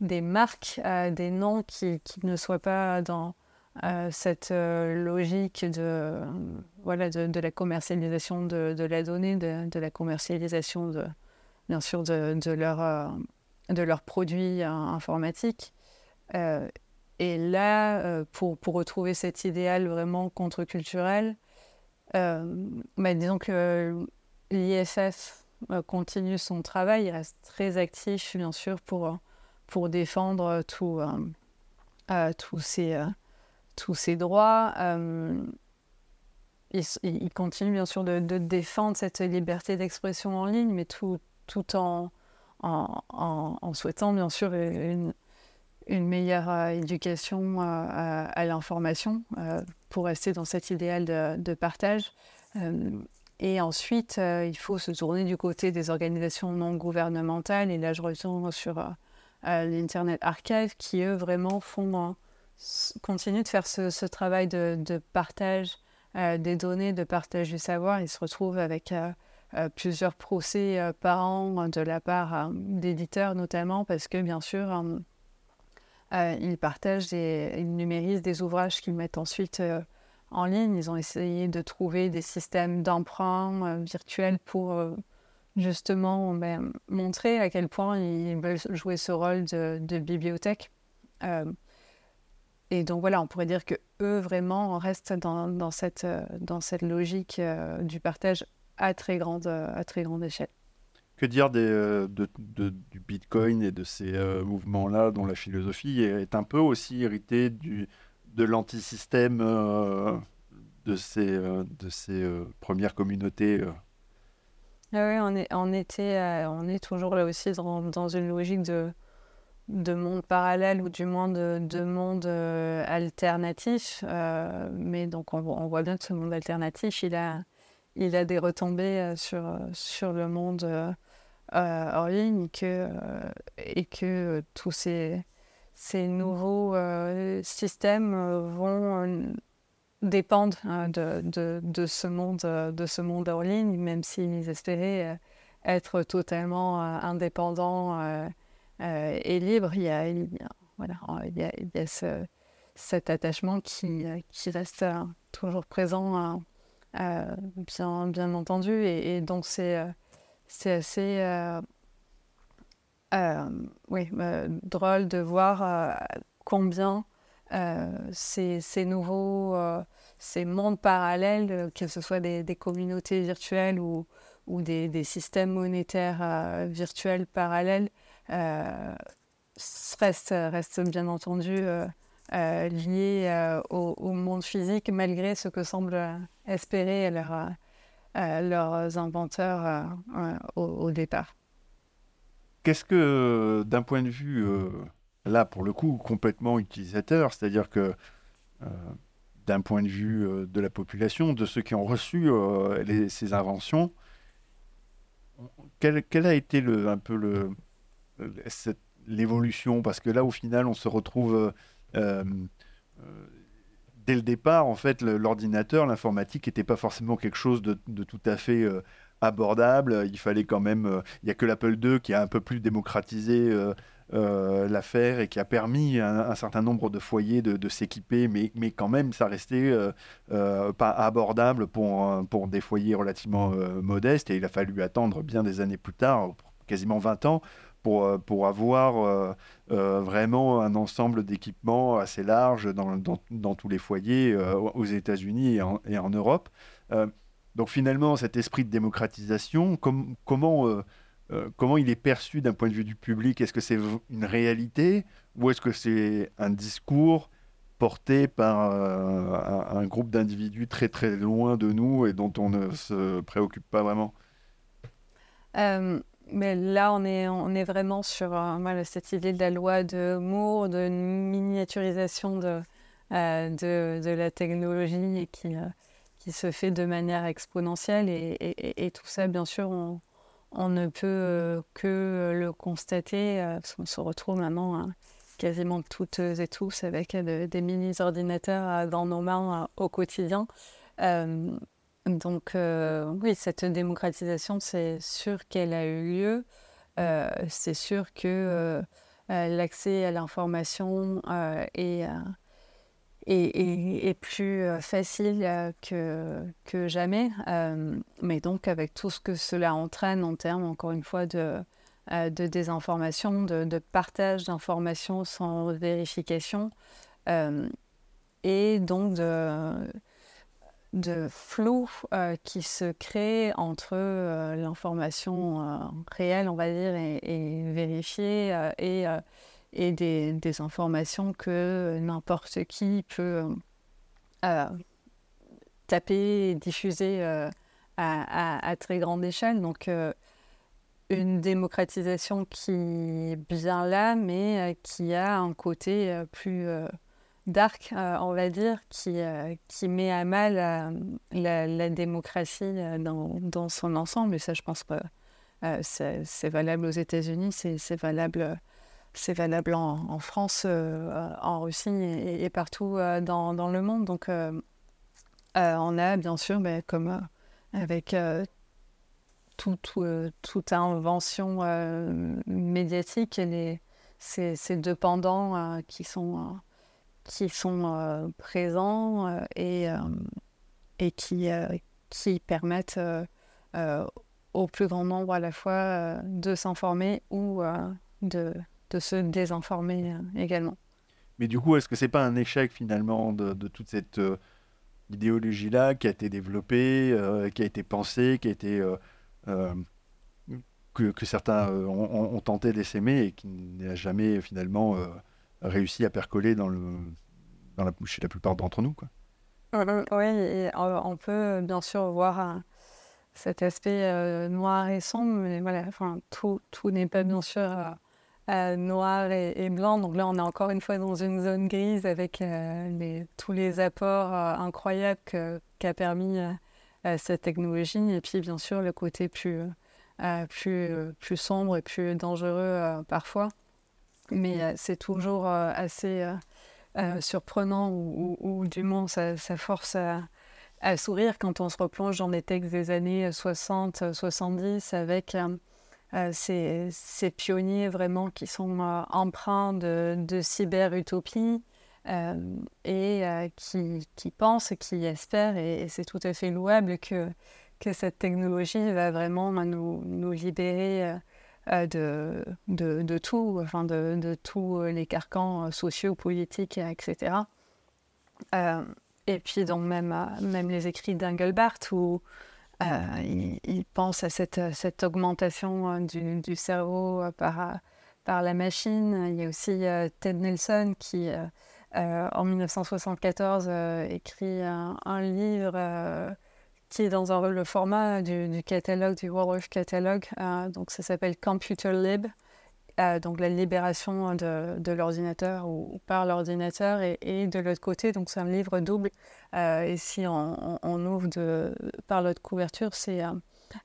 des marques, des noms qui, ne soient pas dans, cette euh, logique de, voilà, de, la commercialisation de, la donnée, de, la commercialisation, bien sûr, de, leur, euh, de leurs produits euh, informatiques. et là, pour, retrouver cet idéal vraiment contre-culturel, bah, disons que l'IFF continue son travail, il reste très actif, bien sûr, pour, pour défendre tous ces tous ses droits. Euh, il, continue bien sûr de, défendre cette liberté d'expression en ligne, mais tout, tout en, en, souhaitant bien sûr une, une meilleure euh, éducation euh, à, l'information pour rester dans cet idéal de, partage. et ensuite, il faut se tourner du côté des organisations non gouvernementales. Et là, je retourne sur l'Internet Archive, qui eux vraiment font continue de faire ce, travail de, partage euh, des données, de partage du savoir. Il se retrouve avec euh, euh, plusieurs procès par an de la part d'éditeurs notamment parce que bien sûr, ils partagent et ils numérisent des ouvrages qu'ils mettent ensuite en ligne. Ils ont essayé de trouver des systèmes d'emprunt virtuels pour justement ben, montrer à quel point ils veulent jouer ce rôle de, bibliothèque. et donc voilà, on pourrait dire que eux vraiment restent dans, cette, dans cette logique du partage à très grande, à très grande échelle. Que dire euh, de, du Bitcoin et de ces euh, mouvements-là dont la philosophie est, un peu aussi héritée du, de l'antisystème euh, de ces, de ces premières communautés ah oui, on est, on, était, on est toujours là aussi dans, dans, une logique de, de monde parallèle ou du moins de, de monde alternatif. mais donc on, on, voit bien que ce monde alternatif, il a, il a des retombées sur, sur le monde en ligne que, euh, et que tous ces, ces nouveaux euh, systèmes vont dépendre hein, de, de, de, ce monde, de ce monde en ligne, même s'ils espéraient être totalement indépendants et libres. Il y a, voilà, il y a, il y a ce, cet attachement qui, qui reste toujours présent, bien, bien entendu. Et, et donc, c'est c'est assez euh, euh, euh, drôle de voir combien ces, nouveaux ces mondes parallèles, que ce soit des, communautés virtuelles ou, des, systèmes monétaires virtuels parallèles, restent, restent, bien entendu liés au, au, monde physique malgré ce que semble espérer leur, leurs inventeurs euh, euh, au, départ. Qu'est-ce que, d'un point de vue, euh, là pour le coup, complètement utilisateur, c'est-à-dire que d'un point de vue de la population, de ceux qui ont reçu ces inventions, quel, quel, a été le, un peu le, l'évolution? Parce que là, au final, on se retrouve dès le départ, en fait, l'ordinateur, l'informatique n'était pas forcément quelque chose de, tout à fait euh, abordable. Il fallait quand même. Euh, il n'y a que l'Apple II qui a un peu plus démocratisé euh, l'affaire et qui a permis à un, certain nombre de foyers de, s'équiper, mais, quand même, ça restait pas abordable pour, pour des foyers relativement modestes. Et il a fallu attendre bien des années plus tard, quasiment 20 ans, pour, euh, pour avoir euh, euh, vraiment un ensemble d'équipements assez large dans, dans, tous les foyers aux États-Unis et en, Europe. donc finalement, cet esprit de démocratisation, comment, comment il est perçu d'un point de vue du public? Est-ce que c'est une réalité ou est-ce que c'est un discours porté par un, groupe d'individus très très loin de nous et dont on ne se préoccupe pas vraiment? Mais là, on est, vraiment sur euh, cette idée de la loi de Moore, de miniaturisation de, euh, de, la technologie qui, euh, qui se fait de manière exponentielle. Et, tout ça, bien sûr, on, ne peut que le constater, parce qu'on se retrouve maintenant hein, quasiment toutes et tous avec des mini-ordinateurs dans nos mains au quotidien. Donc euh, oui, cette démocratisation, c'est sûr qu'elle a eu lieu. Euh, c'est sûr que euh, l'accès à l'information est, plus facile que, jamais. mais donc avec tout ce que cela entraîne en termes, encore une fois, de, désinformation, de, de partage d'informations sans vérification, et donc de de flou euh, qui se crée entre euh, l'information euh, réelle, on va dire, et, vérifiée, et, et des, informations que n'importe qui peut taper et diffuser à, à, très grande échelle. Donc, une démocratisation qui est bien là, mais qui a un côté plus dark, euh, on va dire, qui, euh, met à mal euh, la, démocratie dans, son ensemble. Et ça, je pense que c'est valable aux États-Unis, c'est valable, c'est valable en, France, en Russie et, partout dans, le monde. Donc, on a bien sûr, ben, comme avec tout, toute invention médiatique, ces deux pendants qui sont qui sont euh, présents euh, et, euh, et qui, qui permettent au plus grand nombre à la fois de s'informer ou de, de, se désinformer également. Mais du coup, est-ce que c'est pas un échec finalement de, toute cette idéologie-là qui a été développée, qui a été pensée, qui a été que, que, certains ont, ont, tenté d'essaimer et qui n'a jamais finalement réussi à percoler dans la, chez la plupart d'entre nous. Quoi. Oui, on peut bien sûr voir cet aspect noir et sombre, mais voilà, tout, tout n'est pas bien sûr noir et, blanc. Donc là, on est encore une fois dans une zone grise avec tous les apports incroyables qu'a permis cette technologie. Et puis, bien sûr, le côté plus sombre et plus dangereux parfois. Mais c'est toujours assez surprenant ou, du moins ça, force à, sourire quand on se replonge dans les textes des années 60-70 avec ces, pionniers vraiment qui sont empreints de, de cyber-utopie et qui, pensent, qui espèrent, et, c'est tout à fait louable que, cette technologie va vraiment nous, nous libérer euh, de, de, de, tout, enfin de, de, tous les carcans euh, sociaux, politiques, etc. Euh, et puis donc même, même les écrits d'Engelbart où il, pense à cette, cette augmentation du, cerveau par, par la machine. Il y a aussi Ted Nelson qui, en 1974, écrit un livre qui est dans un, le format du, catalogue, du World Catalogue. Euh, donc ça s'appelle Computer Lib, euh, donc la libération de, de l'ordinateur ou, par l'ordinateur. Et, de l'autre côté, donc c'est un livre double. Euh, et si on, ouvre de, par l'autre couverture, c'est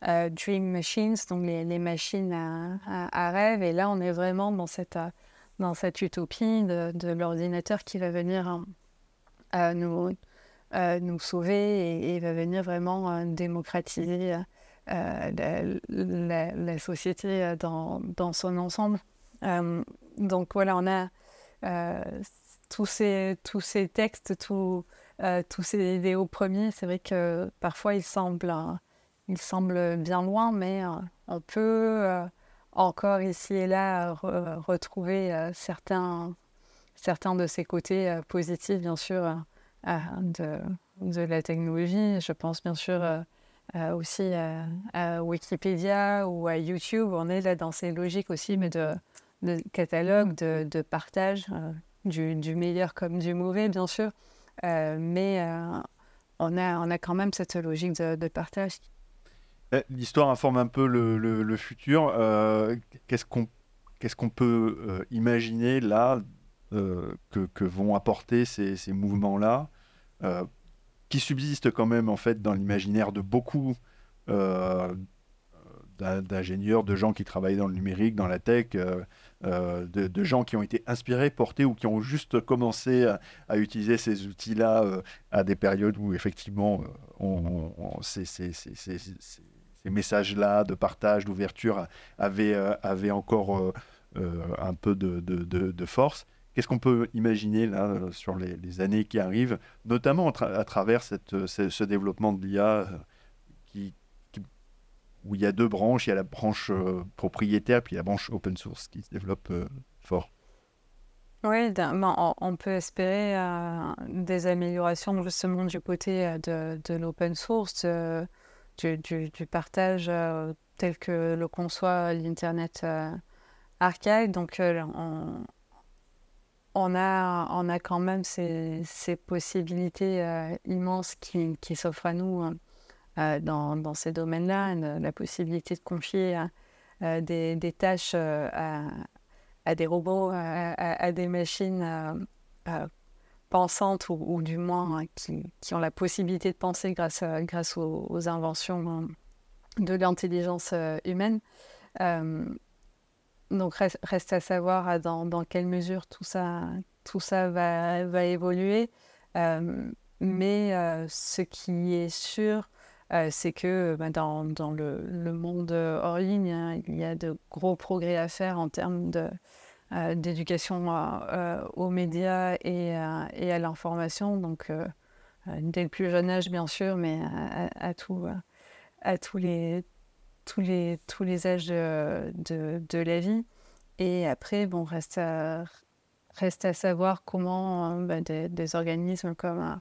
Dream Machines, donc les, les machines à, à, rêve. Et là, on est vraiment dans cette, dans cette utopie de, de l'ordinateur qui va venir nous nous sauver et, va venir vraiment euh, démocratiser euh, la, société euh, dans, dans, son ensemble. donc voilà, on a tous, ces, tous ces textes, tous ces idéaux premiers. C'est vrai que parfois ils semblent, ils bien loin, mais on peut encore ici et là retrouver certains, certains de ces côtés positifs, bien sûr, de, de, la technologie. Je pense bien sûr euh, aussi à, Wikipédia ou à YouTube. On est là dans ces logiques aussi, mais de, catalogue, de, partage, euh, du, meilleur comme du mauvais, bien sûr. Euh, mais on, a, on a quand même cette logique de, partage. Eh, l'histoire informe un peu le, le, futur. Qu'est-ce qu'on qu'est-ce qu'on peut imaginer là que, vont apporter ces mouvements-là? Euh, qui subsiste quand même en fait dans l'imaginaire de beaucoup euh, d'ingénieurs, de gens qui travaillent dans le numérique, dans la tech, euh, de, gens qui ont été inspirés, portés ou qui ont juste commencé à, utiliser ces outils-là à des périodes où effectivement ces, messages-là de partage, d'ouverture avaient, encore un peu de force. Qu'est-ce qu'on peut imaginer là euh, sur les, années qui arrivent, notamment à, travers cette, ce, développement de l'IA euh, qui, où il y a deux branches, il y a la branche euh, propriétaire puis la branche open source qui se développe fort. Oui, ben, on peut espérer des améliorations justement du côté de, de l'open source, du, du, du, partage tel que le conçoit l'Internet archive. Donc, on, on a, on a quand même ces, possibilités euh, immenses qui, s'offrent à nous hein, euh, dans, ces domaines-là. La possibilité de confier euh, des, tâches à, des robots, à, des machines pensantes ou, du moins hein, qui, ont la possibilité de penser grâce, grâce aux, inventions hein, de l'intelligence humaine. Donc reste, à savoir euh, dans, dans, quelle mesure tout ça, tout ça va, va évoluer. Euh, mais euh, ce qui est sûr, c'est que bah, dans, dans le, le, monde hors ligne, hein, il y a de gros progrès à faire en termes d'éducation aux médias et, et à l'information. Donc dès le plus jeune âge, bien sûr, mais à, tout, à tous les tous, les, tous les âges de, de, la vie. Et après, bon, reste à, reste à savoir comment bah, des, organismes comme,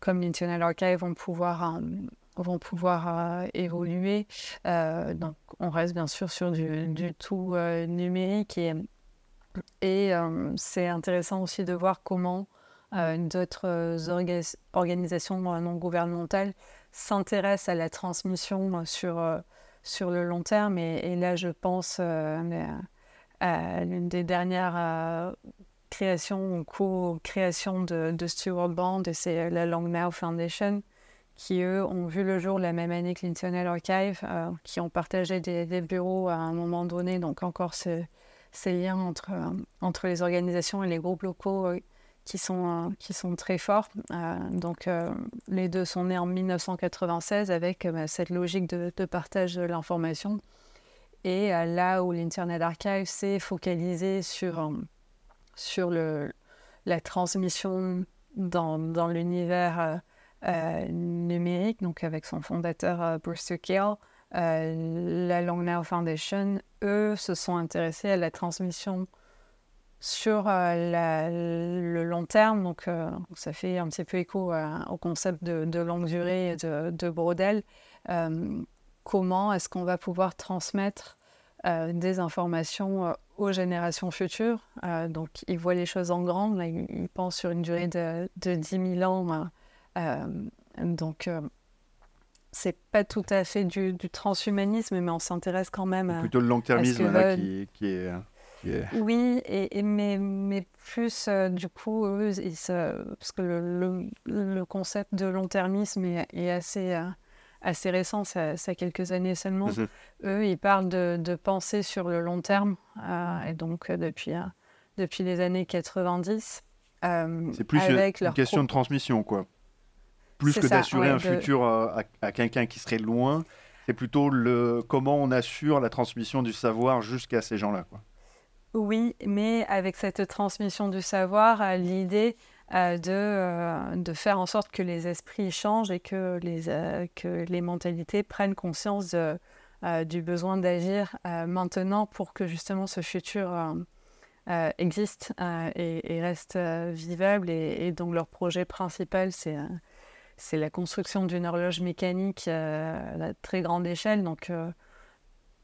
comme l'Internet Archive vont pouvoir vont pouvoir évoluer. donc, on reste bien sûr sur du, du tout numérique et c'est intéressant aussi de voir comment d'autres organisations non gouvernementales s'intéressent à la transmission sur, sur le long terme. Et, là, je pense à l'une des dernières créations ou co-créations de, de Stewart Band, et c'est la Long Now Foundation, qui eux ont vu le jour la même année que l'Internet Archive, euh, qui ont partagé des, bureaux à un moment donné, donc encore ces liens entre, euh, entre les organisations et les groupes locaux euh, qui, sont, qui sont très forts. donc les deux sont nés en 1996 avec bah, cette logique de, partage de l'information. Et là où l'Internet Archive s'est focalisé sur, sur le, la transmission dans, dans l'univers euh, numérique, donc avec son fondateur euh, Kill, euh, la Long Now Foundation, eux, se sont intéressés à la transmission sur le long terme. Donc, ça fait un petit peu écho au concept de, longue durée de, de Brodel. comment est-ce qu'on va pouvoir transmettre des informations aux générations futures? Donc, ils voient les choses en grand. ils, pensent sur une durée de, de 10 000 ans euh, donc, euh, c'est pas tout à fait du, transhumanisme, mais on s'intéresse quand même à. Plutôt le long-termisme là, qui, est. Oui, et, mais, mais plus euh, du coup, eux, parce que le, le, concept de long-termisme est, assez, assez récent, ça, ça, a quelques années seulement. Mhm. Eux, ils parlent de, de, penser sur le long terme, et donc depuis, depuis les années 90. c'est plus une, question de transmission, quoi plus que d'assurer un futur à, quelqu'un qui serait loin, c'est plutôt le comment on assure la transmission du savoir jusqu'à ces gens-là. Oui, mais avec cette transmission du savoir, l'idée euh, de, euh, de faire en sorte que les esprits changent et que les, euh, que les mentalités prennent conscience du besoin d'agir maintenant pour que justement ce futur existe et, reste vivable. Et, donc leur projet principal, c'est c'est la construction d'une horloge mécanique à très grande échelle, donc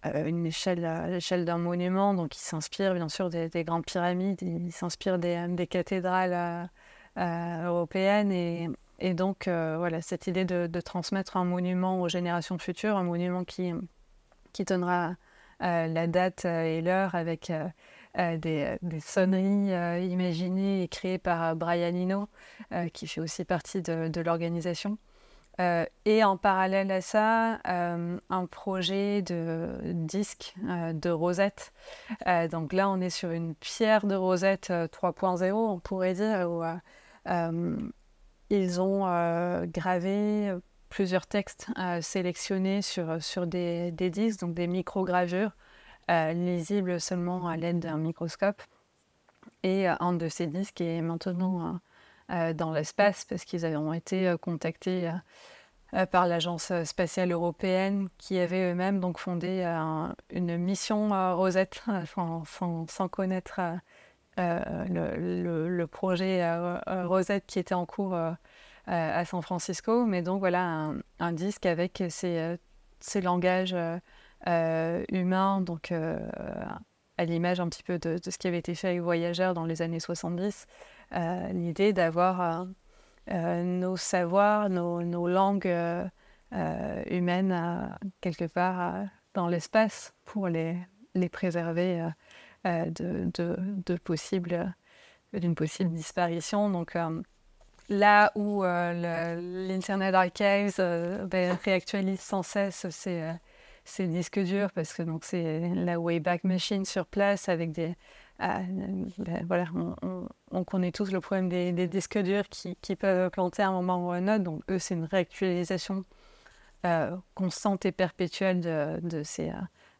euh, une échelle à l'échelle d'un monument, donc s'inspire bien sûr des, grandes pyramides, il s'inspire des, des, cathédrales euh, européennes. Et, et donc voilà cette idée de, transmettre un monument aux générations futures, un monument qui, qui donnera la date et l'heure avec euh, des, sonneries euh, imaginées et créées par Brian Eno, euh, qui fait aussi partie de, l'organisation. Et en parallèle à ça, un projet de disque de Rosette. donc là, on est sur une pierre de Rosette 3.0, on pourrait dire, où ils ont gravé plusieurs textes sélectionnés sur, sur des, des disques, donc des micro-gravures euh, lisible seulement à l'aide d'un microscope. Et euh, un de ces disques est maintenant euh, dans l'espace parce qu'ils ont été contactés par l'agence spatiale européenne qui avait eux-mêmes donc fondé une mission Rosette sans, connaître le, projet Rosette qui était en cours à San Francisco. Mais donc voilà un, disque avec ces, langages euh, humain, donc euh, à l'image un petit peu de, ce qui avait été fait avec Voyageurs dans les années 70, euh, l'idée d'avoir nos savoirs, nos, langues humaines quelque part dans l'espace pour les, préserver de, possible, d'une possible disparition. Donc, là où l'Internet Archives ben, réactualise sans cesse ces, ces disques durs parce que c'est la Wayback Machine sur place avec des ben, voilà on, connaît tous le problème des, disques durs qui, qui, peuvent planter à un moment ou à un autre. Donc eux c'est une réactualisation euh, constante et perpétuelle de, de, ces,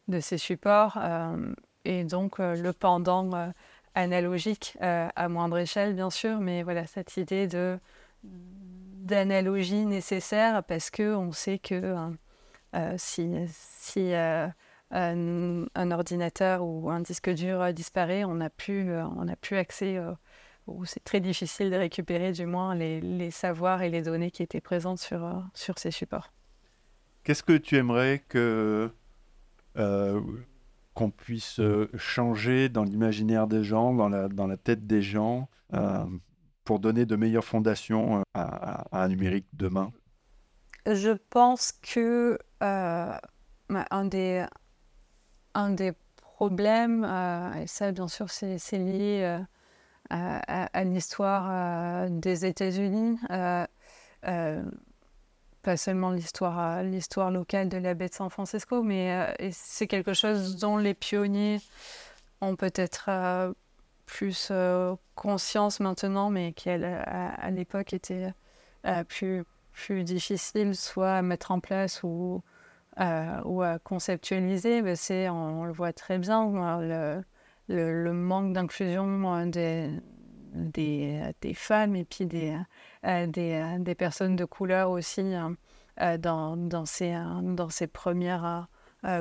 de ces supports. Euh, et donc euh, le pendant analogique à moindre échelle bien sûr mais voilà cette idée de d'analogie nécessaire parce que on sait que si, si un, ordinateur ou un disque dur disparaît, on n'a plus, on plus accès ou c'est très difficile de récupérer du moins les, les, savoirs et les données qui étaient présentes sur, sur ces supports. Qu'est-ce que tu aimerais que qu'on puisse changer dans l'imaginaire des gens, dans la, dans la tête des gens, pour donner de meilleures fondations à, à un numérique demain? Je pense que un des, un des problèmes, euh, et ça bien sûr c'est lié euh, à, l'histoire euh, des États-Unis, pas seulement l'histoire locale de la baie de San Francisco, mais c'est quelque chose dont les pionniers ont peut-être plus conscience maintenant, mais qui à, l'époque était plus, plus difficile soit à mettre en place ou euh, ou à conceptualiser, ben, c'est, on, le voit très bien, le, le, manque d'inclusion euh, des, femmes et puis des, euh, personnes de couleur aussi ces, dans ces premières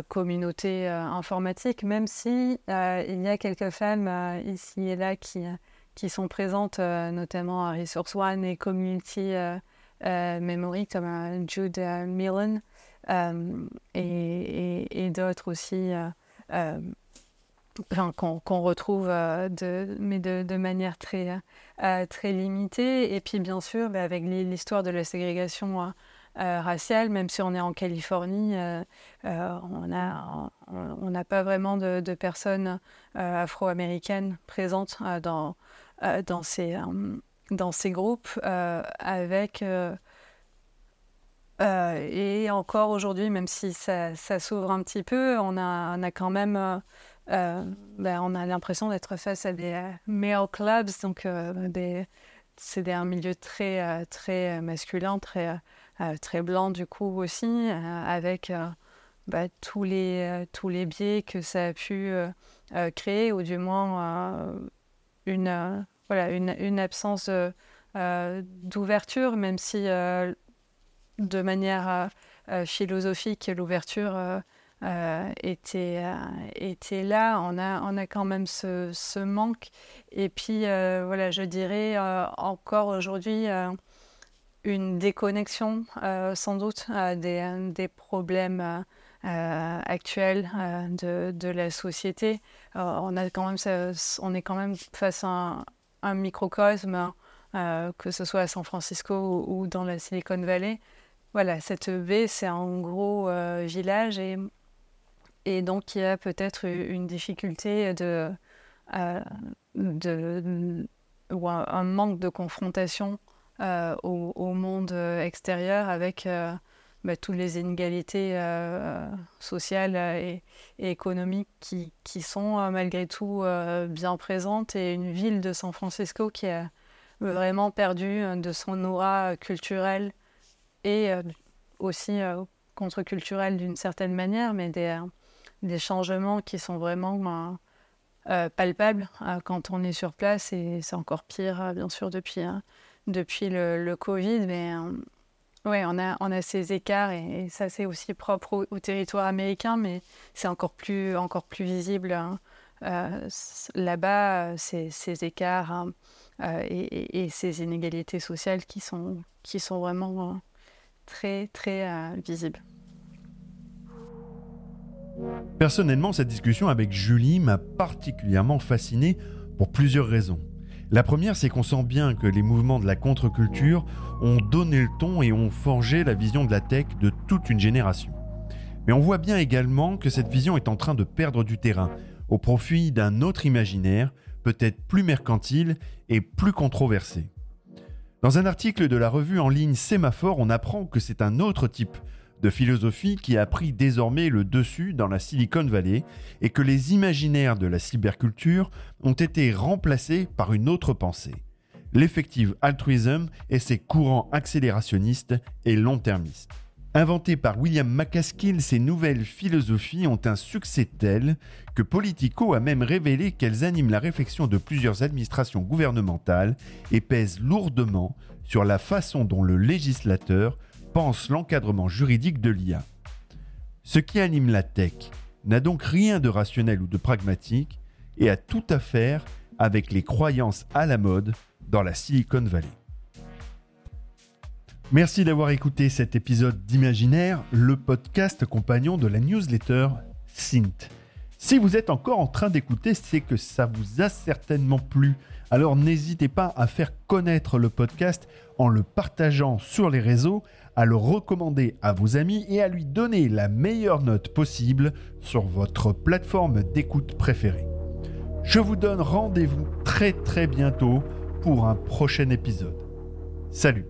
communautés informatiques, même si il y a quelques femmes ici et là qui, qui sont présentes, notamment à Resource One et Community Memory, comme Jude Millen. Euh, et, d'autres aussi euh, euh, qu'on retrouve de, mais de, manière très, très limitée. Et puis bien sûr, bah, avec l'histoire de la ségrégation raciale, même si on est en Californie, on n'a pas vraiment de, personnes afro-américaines présentes dans, dans, ces, dans ces groupes, avec euh, et encore aujourd'hui, même si ça, s'ouvre un petit peu, on a, quand même, euh, euh, ben, on a l'impression d'être face à des male clubs, donc c'est un milieu très, très masculin, très, très blanc du coup aussi, avec ben, tous, les, tous les biais que ça a pu créer, ou du moins une, voilà, une absence d'ouverture, même si de manière euh, euh, philosophique, l'ouverture euh, était, était là. On a, on a quand même ce, ce manque. Et puis, voilà, je dirais encore aujourd'hui une déconnexion, sans doute, des, problèmes. actuels de, de, la société. on, a quand même, on est quand même face à un, un microcosme, que ce soit à San Francisco ou dans la Silicon Valley, voilà, cette baie, c'est un gros euh, village et, et donc il y a peut-être une difficulté de, euh, de, ou un, manque de confrontation euh, au, monde extérieur avec bah, toutes les inégalités sociales et, économiques qui, qui sont malgré tout bien présentes et une ville de San Francisco qui a vraiment perdu de son aura culturelle et euh, aussi euh, contre-culturel d'une certaine manière, mais des, euh, des, changements qui sont vraiment palpables quand on est sur place. Et c'est encore pire, bien sûr, depuis, depuis le, Covid. Mais ouais, on a, on a ces écarts et, ça, c'est aussi propre au, territoire américain, mais c'est encore plus, encore plus visible. Hein. Là-bas, ces, ces, écarts hein, et, et, ces inégalités sociales qui sont, qui sont vraiment très, très euh, visible. Personnellement, cette discussion avec Julie m'a particulièrement fasciné pour plusieurs raisons. La première, c'est qu'on sent bien que les mouvements de la contre-culture ont donné le ton et ont forgé la vision de la tech de toute une génération. Mais on voit bien également que cette vision est en train de perdre du terrain au profit d'un autre imaginaire, peut-être plus mercantile et plus controversé. Dans un article de la revue en ligne Sémaphore, on apprend que c'est un autre type de philosophie qui a pris désormais le dessus dans la Silicon Valley et que les imaginaires de la cyberculture ont été remplacés par une autre pensée. L'effective altruism et ses courants accélérationnistes et long-termistes. Inventées par William McCaskill, ces nouvelles philosophies ont un succès tel que Politico a même révélé qu'elles animent la réflexion de plusieurs administrations gouvernementales et pèsent lourdement sur la façon dont le législateur pense l'encadrement juridique de l'IA. Ce qui anime la tech n'a donc rien de rationnel ou de pragmatique et a tout à faire avec les croyances à la mode dans la Silicon Valley. Merci d'avoir écouté cet épisode d'Imaginaire, le podcast compagnon de la newsletter Synth. Si vous êtes encore en train d'écouter, c'est que ça vous a certainement plu. Alors n'hésitez pas à faire connaître le podcast en le partageant sur les réseaux, à le recommander à vos amis et à lui donner la meilleure note possible sur votre plateforme d'écoute préférée. Je vous donne rendez-vous très très bientôt pour un prochain épisode. Salut